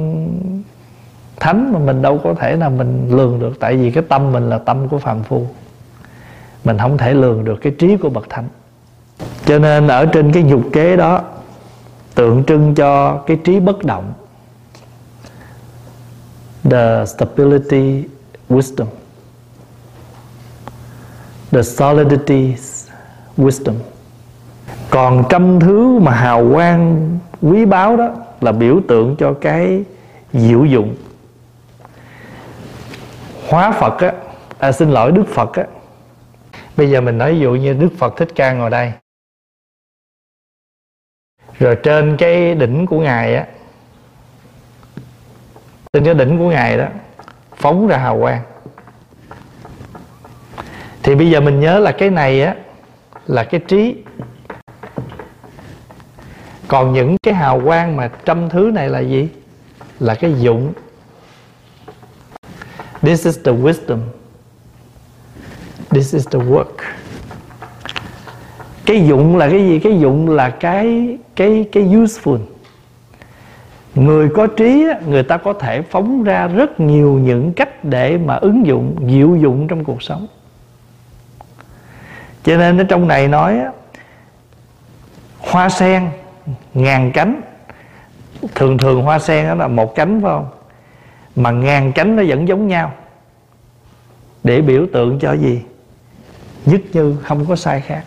Speaker 1: thánh mà mình đâu có thể nào mình lường được, Tại vì cái tâm mình là tâm của phàm phu. Mình không thể lường được cái trí của bậc thánh. Cho nên ở trên cái nhục kế đó, tượng trưng cho cái trí bất động. The stability wisdom. The solidity wisdom. Còn trăm thứ mà hào quang quý báu đó là biểu tượng cho cái diệu dụng. Hóa phật á à, xin lỗi đức phật á. Bây giờ mình nói ví dụ như đức phật thích ca ngồi đây. Rồi trên cái đỉnh của ngài á trên cái đỉnh của ngài đó phóng ra hào quang. Thì bây giờ mình nhớ là cái này á là cái trí còn những cái hào quang mà trăm thứ này là gì? Là cái dụng. This is the wisdom. This is the work. Cái dụng là cái gì? Cái dụng là cái cái cái useful. Người có trí người ta có thể phóng ra rất nhiều những cách để mà ứng dụng, diệu dụng trong cuộc sống. Cho nên ở trong này nói hoa sen ngàn cánh. Thường thường hoa sen đó là một cánh, phải không? Mà ngàn cánh nó vẫn giống nhau. Để biểu tượng cho gì? Nhất như không có sai khác.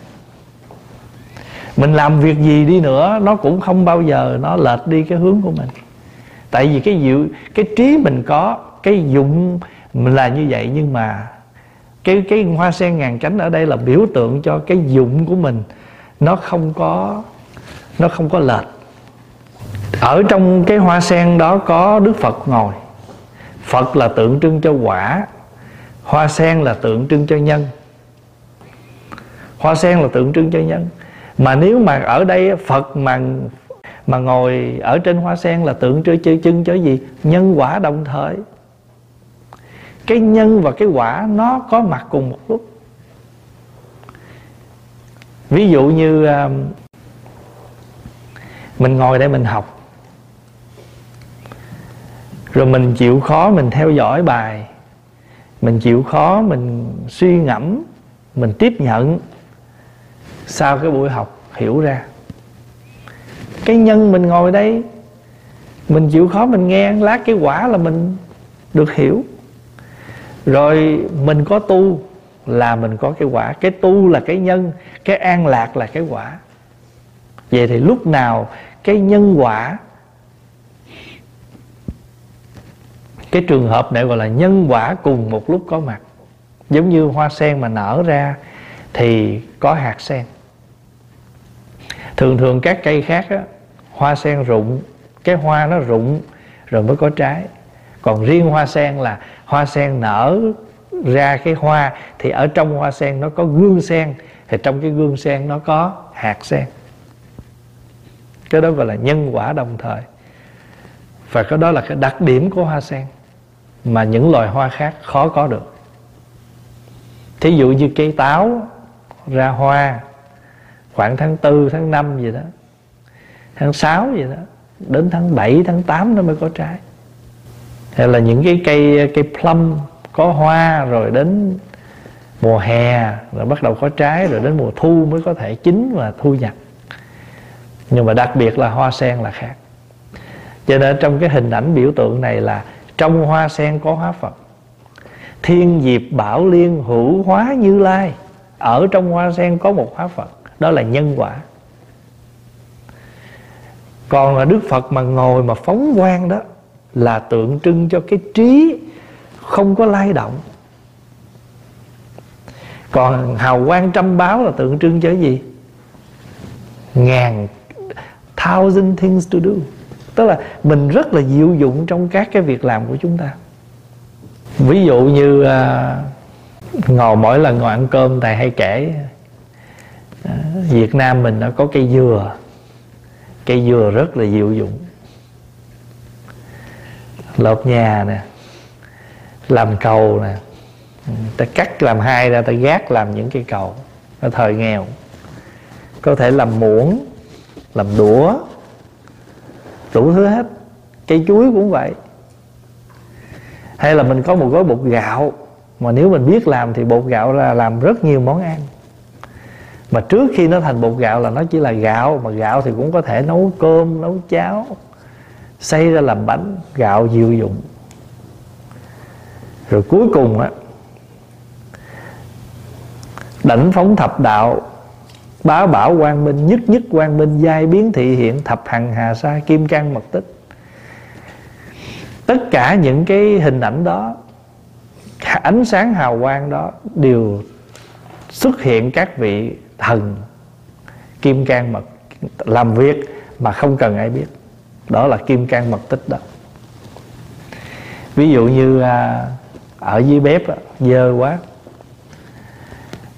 Speaker 1: Mình làm việc gì đi nữa, nó cũng không bao giờ nó lệch đi cái hướng của mình. Tại vì cái diệu cái trí mình có, cái dụng mình là như vậy, nhưng mà cái cái hoa sen ngàn cánh ở đây là biểu tượng cho cái dụng của mình. Nó không có nó không có lệch. Ở trong cái hoa sen đó có đức phật ngồi. Phật là tượng trưng cho quả, hoa sen là tượng trưng cho nhân. Hoa sen là tượng trưng cho nhân. Mà nếu mà ở đây phật mà mà ngồi ở trên hoa sen là tượng trưng cho chân cho gì? Nhân quả đồng thời. Cái nhân và cái quả nó có mặt cùng một lúc. Ví dụ như à, mình ngồi đây mình học. Rồi mình chịu khó mình theo dõi bài. Mình chịu khó mình suy ngẫm, mình tiếp nhận. Sau cái buổi học hiểu ra, cái nhân mình ngồi đây, mình chịu khó mình nghe lát cái quả là mình được hiểu. Rồi mình có tu là mình có cái quả. Cái tu là cái nhân, cái an lạc là cái quả vậy thì lúc nào cái nhân quả cái trường hợp này gọi là nhân quả cùng một lúc có mặt giống như hoa sen mà nở ra thì có hạt sen. Thường thường các cây khác á, hoa sen rụng cái hoa nó rụng rồi mới có trái. Còn riêng hoa sen là hoa sen nở ra cái hoa thì ở trong hoa sen nó có gương sen thì trong cái gương sen nó có hạt sen cái đó gọi là nhân quả đồng thời. Và cái đó là cái đặc điểm của hoa sen mà những loài hoa khác khó có được. Thí dụ như cây táo ra hoa khoảng tháng tư, tháng năm gì đó, tháng 6 gì đó, đến tháng 7 tháng 8 nó mới có trái. Hay là những cái cây cây plum có hoa rồi đến mùa hè rồi bắt đầu có trái, rồi đến mùa thu mới có thể chín và thu nhập nhưng mà đặc biệt là hoa sen là khác. Cho nên trong cái hình ảnh biểu tượng này là trong hoa sen có hóa phật. Thiên diệp bảo liên hữu hóa như lai. Ở trong hoa sen có một hóa phật. Đó là nhân quả. Còn là đức phật mà ngồi mà phóng quang đó là tượng trưng cho cái trí không có lay động. Còn hào quang trăm báo là tượng trưng cho cái gì? Ngàn thousand things to do. Tức là mình rất là diệu dụng trong các cái việc làm của chúng ta. Ví dụ như à, ngồi mỗi lần ngồi ăn cơm thầy hay kể à, Việt Nam mình nó có cây dừa. Cây dừa rất là diệu dụng. Lợp nhà nè làm cầu nè. Ta cắt làm hai ra ta gác làm những cây cầu. Ở thời nghèo. Có thể làm muỗng làm đũa, đủ thứ hết. Cây chuối cũng vậy. Hay là mình có một gói bột gạo, mà nếu mình biết làm thì bột gạo là làm rất nhiều món ăn. Mà trước khi nó thành bột gạo là nó chỉ là gạo, mà gạo thì cũng có thể nấu cơm, nấu cháo xây ra làm bánh, gạo diệu dụng rồi cuối cùng á, đảnh phóng thập đạo bá bảo quang minh nhất nhất quang minh giai biến thị hiện thập hằng hà sa kim cang mật tích. Tất cả những cái hình ảnh đó ánh sáng hào quang đó đều xuất hiện các vị thần kim cang mật làm việc mà không cần ai biết. Đó là kim cang mật tích đó. Ví dụ như à, ở dưới bếp dơ quá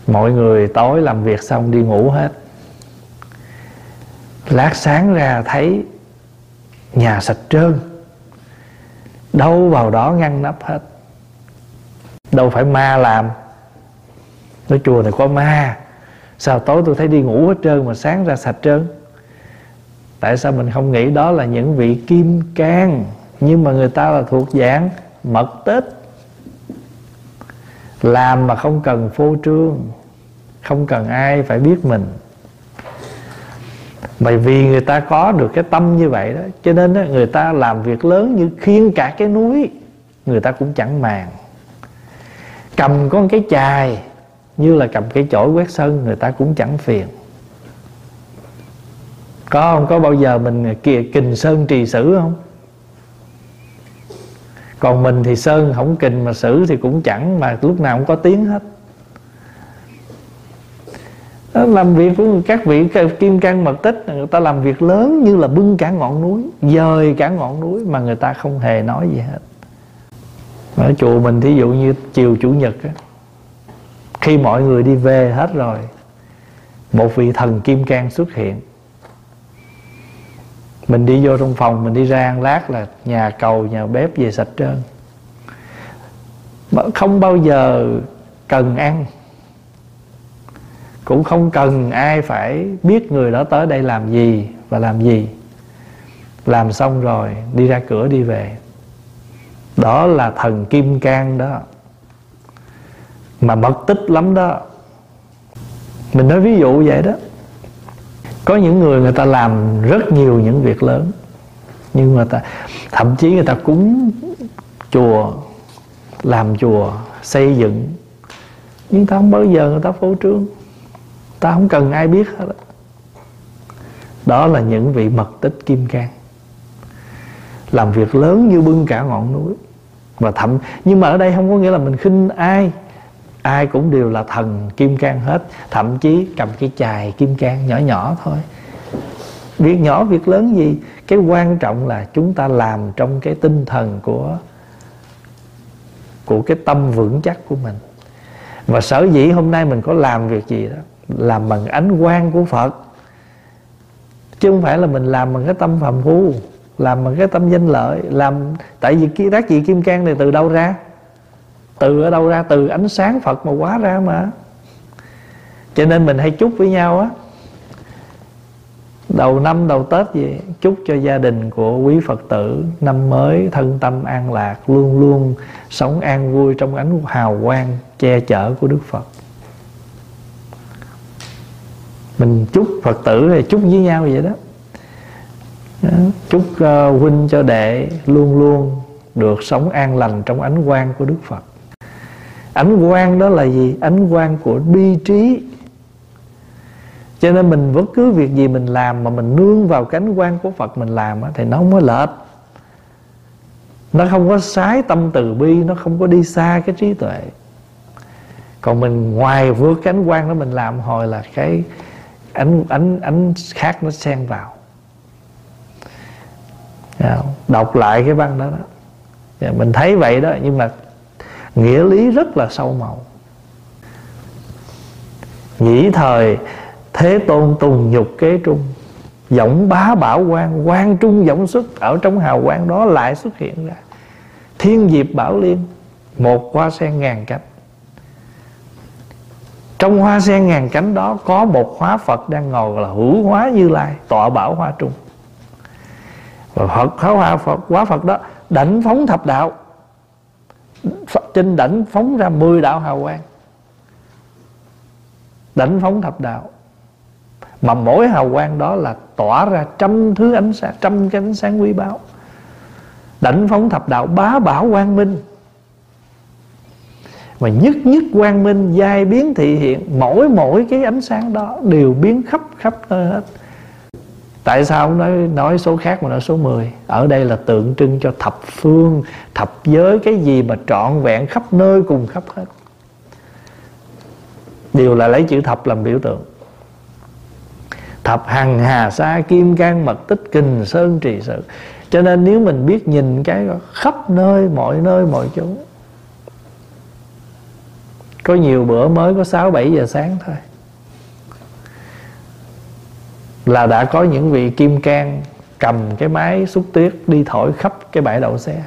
Speaker 1: mọi người tối làm việc xong đi ngủ hết. Lát sáng ra thấy nhà sạch trơn. Đâu vào đó ngăn nắp hết. Đâu phải ma làm. Nói chùa này có ma. Sao tối tôi thấy đi ngủ hết trơn mà sáng ra sạch trơn? Tại sao mình không nghĩ đó là những vị kim cang? Nhưng mà người ta là thuộc dạng mật tích làm mà không cần phô trương không cần ai phải biết mình. Bởi vì người ta có được cái tâm như vậy đó cho nên đó, người ta làm việc lớn như khiên cả cái núi người ta cũng chẳng màng. Cầm con cái chài như là cầm cái chổi quét sân người ta cũng chẳng phiền. Có không? Có bao giờ mình kìa kình sơn trì sử không? Còn mình thì sơn không kình mà xử thì cũng chẳng mà lúc nào cũng có tiếng hết. Đó, làm việc của các vị kim cang mật tích người ta làm việc lớn như là bưng cả ngọn núi dời cả ngọn núi mà người ta không hề nói gì hết. Ở chùa mình thí dụ như chiều chủ nhật á, khi mọi người đi về hết rồi một vị thần kim cang xuất hiện mình đi vô trong phòng, mình đi ra ăn lát là nhà cầu, nhà bếp về sạch trơn. Không bao giờ cần ăn. Cũng không cần ai phải biết người đó tới đây làm gì và làm gì. Làm xong rồi, đi ra cửa đi về. Đó là thần kim cang đó. Mà mật tích lắm đó. Mình nói ví dụ vậy đó có những người người ta làm rất nhiều những việc lớn, nhưng mà ta, thậm chí người ta cúng chùa, làm chùa, xây dựng. Nhưng ta không bao giờ người ta phô trương. Ta không cần ai biết hết đó. đó là những vị mật tích kim cang. Làm việc lớn như bưng cả ngọn núi. Và thậm, nhưng mà ở đây không có nghĩa là mình khinh ai ai cũng đều là thần kim cang hết, thậm chí cầm cái chài kim cang nhỏ nhỏ thôi. Việc nhỏ, việc lớn gì? Cái quan trọng là chúng ta làm trong cái tinh thần của của cái tâm vững chắc của mình. Và sở dĩ hôm nay mình có làm việc gì đó làm bằng ánh quang của phật. Chứ không phải là mình làm bằng cái tâm phàm phu, làm bằng cái tâm danh lợi, làm tại vì cái tác gì kim cang này từ đâu ra? Từ ở đâu ra từ ánh sáng phật mà quá ra mà. Cho nên mình hay chúc với nhau á đầu năm đầu tết gì chúc cho gia đình của quý phật tử năm mới thân tâm an lạc luôn luôn sống an vui trong ánh hào quang che chở của đức phật. Mình chúc phật tử thì chúc với nhau vậy đó. Chúc uh, huynh cho đệ luôn luôn được sống an lành trong ánh quang của đức phật ánh quang đó là gì? Ánh quang của bi trí. Cho nên mình bất cứ việc gì mình làm mà mình nương vào cánh quan của Phật mình làm thì nó không có lệch. Nó không có sái tâm từ bi, nó không có đi xa cái trí tuệ. Còn mình ngoài vượt cánh quan đó mình làm hồi là cái ánh ánh ánh khác nó xen vào. Dạ, đọc lại cái văn đó đó. Dạ, mình thấy vậy đó, nhưng mà nghĩa lý rất là sâu màu. Nhĩ thời, thế tôn tùng nhục kế trung, giọng bá bảo quan quan trung giọng xuất, ở trong hào quang đó lại xuất hiện ra. Thiên diệp bảo liên, một hoa sen ngàn cánh. Trong hoa sen ngàn cánh đó có một hóa phật đang ngồi là hữu hóa như lai, tọa bảo hoa trung. Và phật, hóa phật hóa phật đó, đảnh phóng thập đạo trên đảnh phóng ra mười đạo hào quang. Đảnh phóng thập đạo. Mà mỗi hào quang đó là tỏa ra trăm thứ ánh sáng, trăm cái ánh sáng quý báu. Đảnh phóng thập đạo bá bảo quang minh. Mà nhất nhất quang minh, giai biến thị hiện, mỗi mỗi cái ánh sáng đó đều biến khắp khắp nơi hết tại sao nói nói số khác mà nói số 10 ở đây là tượng trưng cho thập phương, thập giới, cái gì mà trọn vẹn khắp nơi cùng khắp hết. Đều là lấy chữ thập làm biểu tượng. Thập hằng hà sa kim cang mật tích kình sơn trì sự. Cho nên nếu mình biết nhìn cái khắp nơi, mọi nơi, mọi chỗ. Có nhiều bữa mới có 6 7 giờ sáng thôi là đã có những vị kim cang cầm cái máy xúc tuyết đi thổi khắp cái bãi đậu xe.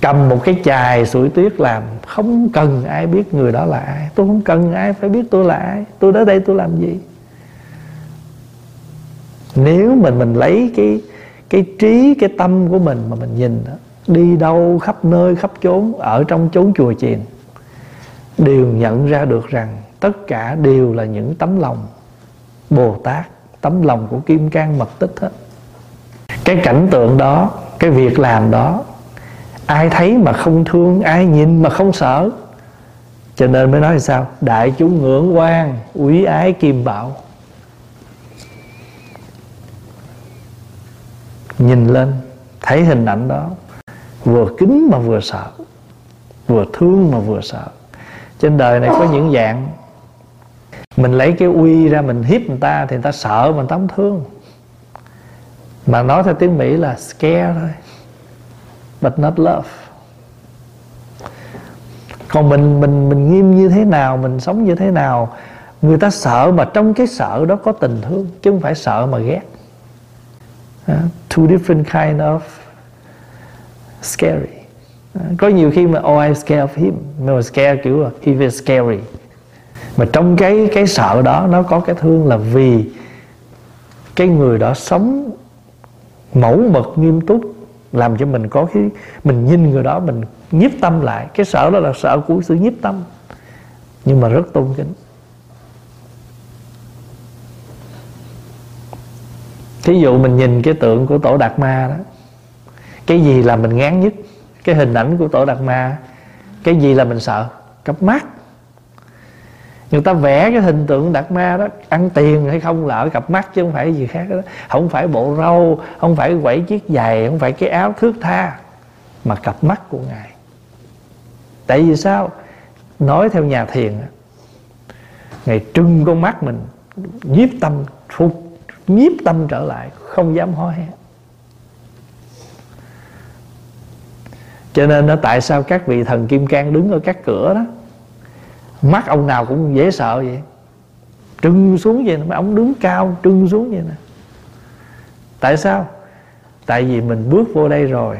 Speaker 1: Cầm một cái chài sủi tuyết làm không cần ai biết người đó là ai. Tôi không cần ai phải biết tôi là ai. Tôi đến đây tôi làm gì? Nếu mình mình lấy cái cái trí cái tâm của mình mà mình nhìn đó, đi đâu khắp nơi khắp chốn ở trong chốn chùa chiền đều nhận ra được rằng tất cả đều là những tấm lòng bồ tát tấm lòng của kim cang mật tích hết cái cảnh tượng đó, cái việc làm đó, ai thấy mà không thương, ai nhìn mà không sợ. Cho nên mới nói sao? Đại chúng ngưỡng quan quý ái kim bảo. Nhìn lên, thấy hình ảnh đó, vừa kính mà vừa sợ, vừa thương mà vừa sợ. Trên đời này có những dạng mình lấy cái uy ra mình hiếp người ta thì người ta sợ mình tống thương. Mà nói theo tiếng mỹ là scare thôi. But not love. Còn mình mình mình nghiêm như thế nào mình sống như thế nào người ta sợ mà trong cái sợ đó có tình thương chứ không phải sợ mà ghét. Uh, two different kind of scary. Uh, có nhiều khi mà oh I'm scared of him. Mà scare kiểu là he is scary mà trong cái cái sợ đó, nó có cái thương là vì cái người đó sống mẫu mực, nghiêm túc, làm cho mình có cái, mình nhìn người đó, mình nhiếp tâm lại. Cái sợ đó là sợ của sự nhiếp tâm. Nhưng mà rất tôn kính. Thí dụ mình nhìn cái tượng của tổ đạt ma đó, cái gì là mình ngán nhất? Cái hình ảnh của tổ đạt ma, cái gì là mình sợ? Cặp mắt người ta vẽ cái hình tượng đạt ma đó, ăn tiền hay không là ở cặp mắt chứ không phải gì khác đó. Không phải bộ râu, không phải quẩy chiếc giày, không phải cái áo thước tha, mà cặp mắt của ngài. Tại vì sao? Nói theo nhà thiền ngài trưng con mắt mình, nhiếp tâm, phục, nhiếp tâm trở lại, không dám hó hé. Cho nên nó tại sao các vị thần kim cang đứng ở các cửa đó mắt ông nào cũng dễ sợ vậy. Trưng xuống vậy mà ông đứng cao trưng xuống vậy nè. Tại sao? Tại vì mình bước vô đây rồi.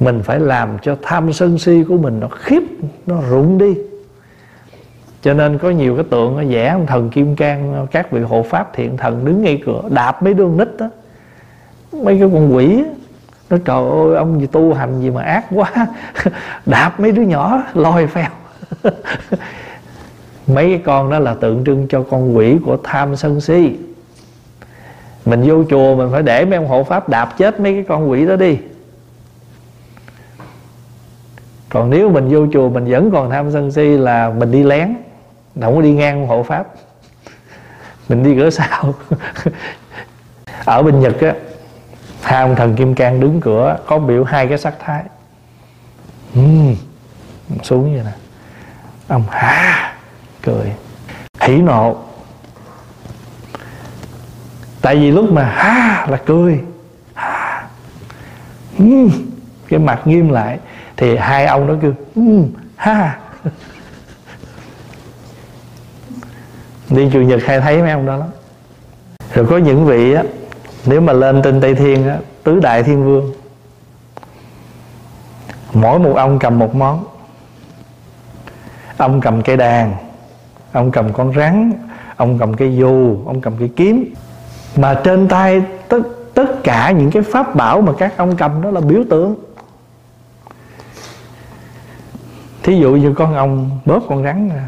Speaker 1: Mình phải làm cho tham sân si của mình nó khiếp, nó rụng đi. Cho nên có nhiều cái tượng nó vẽ ông thần kim cang, các vị hộ pháp thiện thần đứng ngay cửa, đạp mấy đứa nít đó. Mấy cái con quỷ nó, trời ơi, ông gì tu hành gì mà ác quá. Đạp mấy đứa nhỏ lôi phèo. mấy cái con đó là tượng trưng cho con quỷ của tham sân si. Mình vô chùa mình phải để mấy ông hộ pháp đạp chết mấy cái con quỷ đó đi. Còn nếu mình vô chùa mình vẫn còn tham sân si là mình đi lén không có đi ngang hộ pháp. Mình đi cửa sau. Ở bên nhật á hai ông thần kim cang đứng cửa có biểu hai cái sắc thái. Uhm, xuống vậy nè ông ha cười. Hỉ nộ. Tại vì lúc mà ha là cười. Ha ừ, cái mặt nghiêm lại thì hai ông đó kêu ừ, uhm, ha đi chủ nhật hay thấy mấy ông đó lắm. Rồi có những vị á nếu mà lên trên tây thiên á tứ đại thiên vương mỗi một ông cầm một món ông cầm cây đàn, ông cầm con rắn, ông cầm cây dù, ông cầm cây kiếm. Mà trên tay tất tất cả những cái pháp bảo mà các ông cầm đó là biểu tượng. Thí dụ như con ông bóp con rắn nè.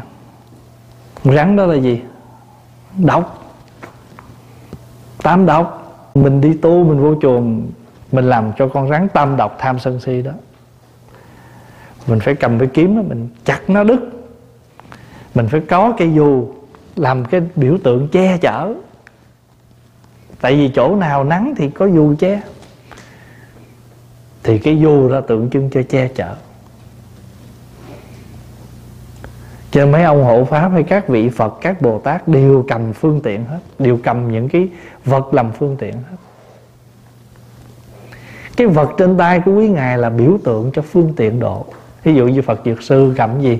Speaker 1: Rắn đó là gì? Độc. Tam độc. Mình đi tu, mình vô chùa, mình làm cho con rắn tam độc tham sân si đó. Mình phải cầm cái kiếm đó, mình chặt nó đứt mình phải có cây dù làm cái biểu tượng che chở. Tại vì chỗ nào nắng thì có dù che. Thì cái dù đó tượng trưng cho che chở. Cho mấy ông hộ pháp hay các vị phật, các bồ tát đều cầm phương tiện hết, đều cầm những cái vật làm phương tiện hết. Cái vật trên tay của quý ngài là biểu tượng cho phương tiện độ. Ví dụ như phật dược sư cầm gì?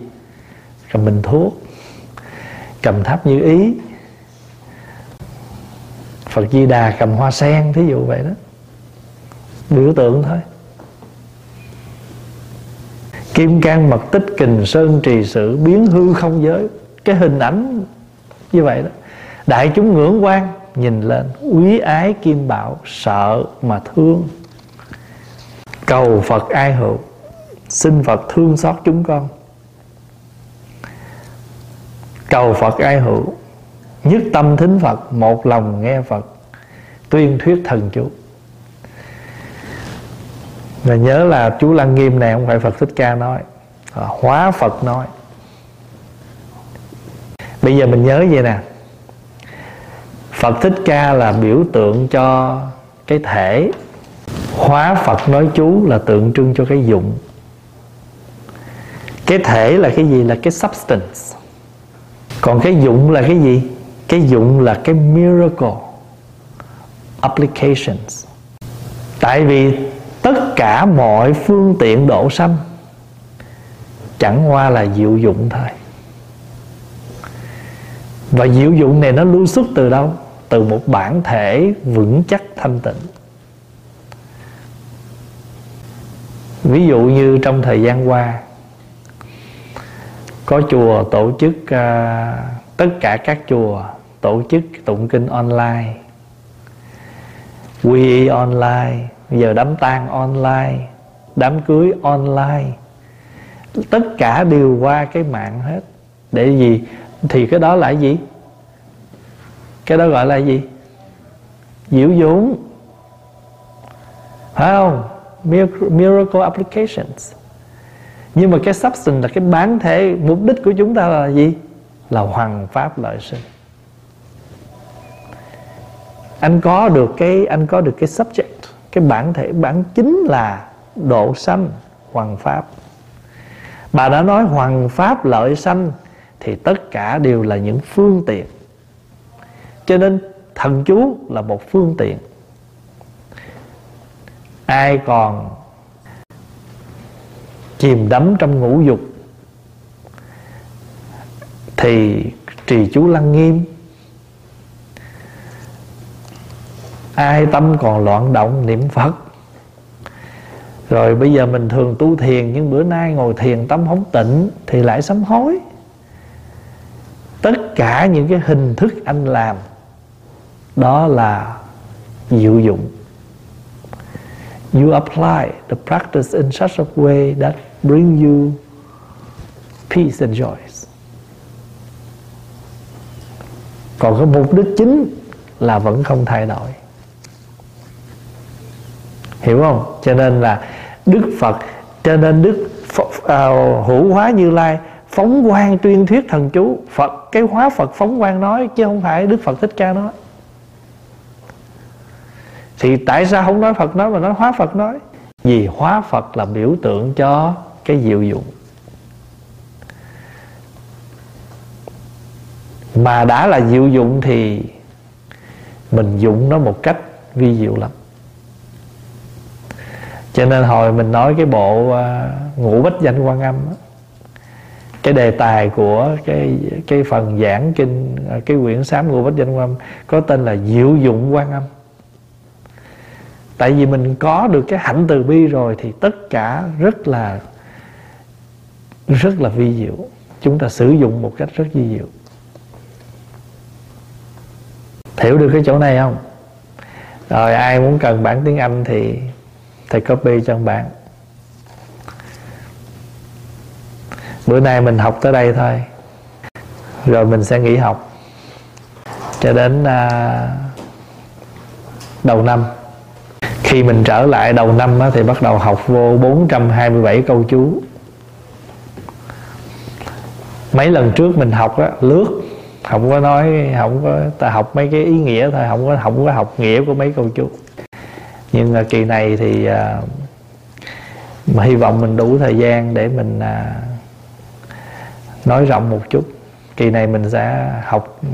Speaker 1: Cầm bình thuốc cầm tháp như ý. Phật di đà cầm hoa sen, thí dụ vậy đó. Biểu tượng thôi. Kim cang mật tích kình sơn trì sử biến hư không giới. Cái hình ảnh như vậy đó. Đại chúng ngưỡng quan nhìn lên, quý ái kim bảo sợ mà thương. Cầu phật ai hữu, xin phật thương xót chúng con cầu phật ai hữu, nhất tâm thính phật, một lòng nghe phật, tuyên thuyết thần chú. Và nhớ là chú Lăng Nghiêm này không phải Phật Thích Ca nói à, Hóa Phật nói. Bây giờ mình nhớ vậy nè, Phật Thích Ca là biểu tượng cho cái thể, Hóa Phật nói chú là tượng trưng cho cái dụng. Cái thể là cái gì? Là cái substance. Còn cái dụng là cái gì? Cái dụng là cái miracle Applications. Tại vì tất cả mọi phương tiện độ sanh chẳng qua là diệu dụng thôi. Và diệu dụng này nó lưu xuất từ đâu? Từ một bản thể vững chắc thanh tịnh. Ví dụ như trong thời gian qua có chùa tổ chức uh, tất cả các chùa tổ chức tụng kinh online quy y online giờ đám tang online đám cưới online. Tất cả đều qua cái mạng hết. Để gì? Thì cái đó là gì? Cái đó gọi là gì? Diễu vốn, phải không? Miracle applications nhưng mà cái substance là cái bán thể mục đích của chúng ta là gì? Là hoàng pháp lợi sinh. Anh có được cái, anh có được cái subject, cái bản thể, bản chính là độ sanh hoàng pháp. Bà đã nói hoàng pháp lợi sanh thì tất cả đều là những phương tiện. Cho nên thần chú là một phương tiện. Ai còn chìm đắm trong ngũ dục, thì trì chú lăng nghiêm. Ai tâm còn loạn động niệm phật. Rồi bây giờ mình thường tu thiền, nhưng bữa nay ngồi thiền tâm không tịnh thì lại sám hối. Tất cả những cái hình thức anh làm, đó là diệu dụng. You apply the practice in such a way that bring you peace and joy còn cái mục đích chính là vẫn không thay đổi. Hiểu không? Cho nên là đức phật cho nên đức phật, uh, à, hữu hóa như lai phóng quang tuyên thuyết thần chú. Phật cái hóa phật phóng quang nói chứ không phải đức phật thích ca nói. Thì tại sao không nói phật nói mà nói hóa phật nói? Vì hóa phật là biểu tượng cho cái diệu dụng. Mà đã là diệu dụng thì mình dụng nó một cách vi diệu lắm. Cho nên hồi mình nói cái bộ à, ngũ bích danh quan âm đó, cái đề tài của cái cái phần giảng kinh à, cái quyển sám ngũ bích danh quan âm có tên là diệu dụng quan âm. Tại vì mình có được cái hạnh từ bi rồi thì tất cả rất là rất là vi diệu. Chúng ta sử dụng một cách rất vi diệu. Hiểu được cái chỗ này không? Rồi ai muốn cần bản tiếng anh thì thầy copy cho bạn. Bữa nay mình học tới đây thôi. Rồi mình sẽ nghỉ học cho đến uh, đầu năm. Khi mình trở lại đầu năm á, thì bắt đầu học vô 427 câu chú mấy lần trước mình học á, lướt không có nói không có ta học mấy cái ý nghĩa thôi không có không có học nghĩa của mấy câu chú. Nhưng mà kỳ này thì à, mà hy vọng mình đủ thời gian để mình à, nói rộng một chút. Kỳ này mình sẽ học ừ,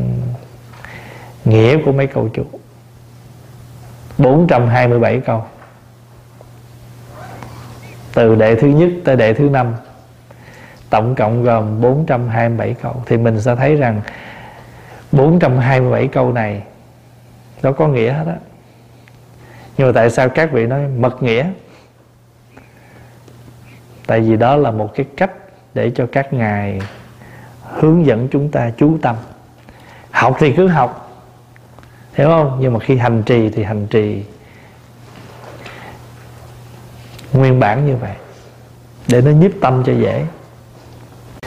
Speaker 1: nghĩa của mấy câu chú. 427 câu. Từ đệ thứ nhất tới đệ thứ năm tổng cộng gồm 427 câu. Thì mình sẽ thấy rằng 427 câu này nó có nghĩa hết á. Nhưng mà tại sao các vị nói mật nghĩa? Tại vì đó là một cái cách để cho các ngài hướng dẫn chúng ta chú tâm. Học thì cứ học, hiểu không? Nhưng mà khi hành trì thì hành trì nguyên bản như vậy, để nó nhiếp tâm cho dễ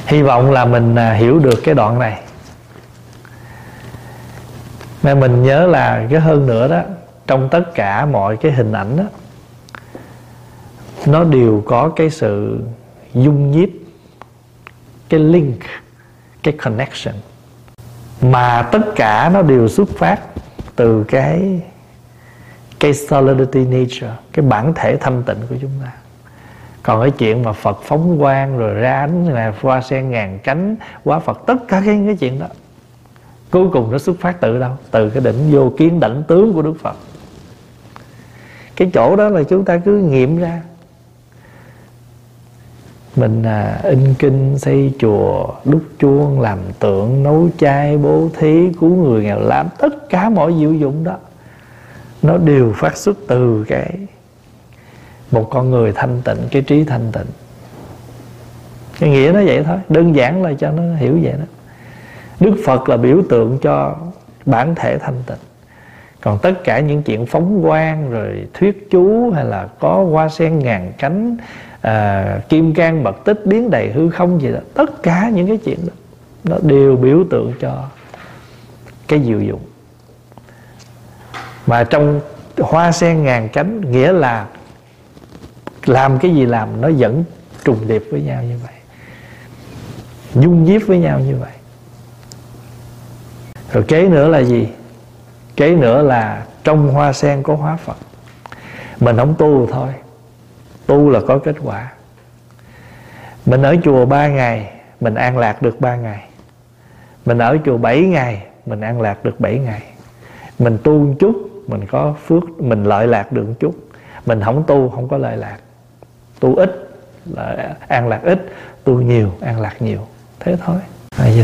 Speaker 1: hy vọng là mình à, hiểu được cái đoạn này. Mà mình nhớ là cái hơn nữa đó, trong tất cả mọi cái hình ảnh đó, nó đều có cái sự dung nhiếp, cái link, cái connection. Mà tất cả nó đều xuất phát từ cái cái solidity nature, cái bản thể thanh tịnh của chúng ta còn cái chuyện mà Phật phóng quang rồi ra ánh là hoa sen ngàn cánh quá Phật tất cả cái cái chuyện đó. Cuối cùng nó xuất phát từ đâu? Từ cái đỉnh vô kiến đảnh tướng của Đức Phật. Cái chỗ đó là chúng ta cứ nghiệm ra. Mình à, in kinh xây chùa đúc chuông làm tượng nấu chay bố thí cứu người nghèo làm tất cả mọi diệu dụng đó. Nó đều phát xuất từ cái một con người thanh tịnh cái trí thanh tịnh. Cái nghĩa nó vậy thôi đơn giản là cho nó hiểu vậy đó. Đức phật là biểu tượng cho bản thể thanh tịnh. Còn tất cả những chuyện phóng quang rồi thuyết chú hay là có hoa sen ngàn cánh à, kim can bậc tích biến đầy hư không gì đó tất cả những cái chuyện đó nó đều biểu tượng cho cái diệu dụng. Mà trong hoa sen ngàn cánh nghĩa là làm cái gì làm, nó vẫn trùng điệp với nhau như vậy. Dung nhiếp với nhau như vậy. Rồi kế nữa là gì? Kế nữa là trong hoa sen có hóa phật. Mình không tu thôi. Tu là có kết quả. Mình ở chùa ba ngày, mình an lạc được ba ngày. Mình ở chùa bảy ngày, mình an lạc được bảy ngày. Mình tu một chút, mình có phước, mình lợi lạc được một chút. Mình không tu, không có lợi lạc tu ít là an lạc ít tu nhiều an lạc nhiều. Thế thôi. À, vậy thôi.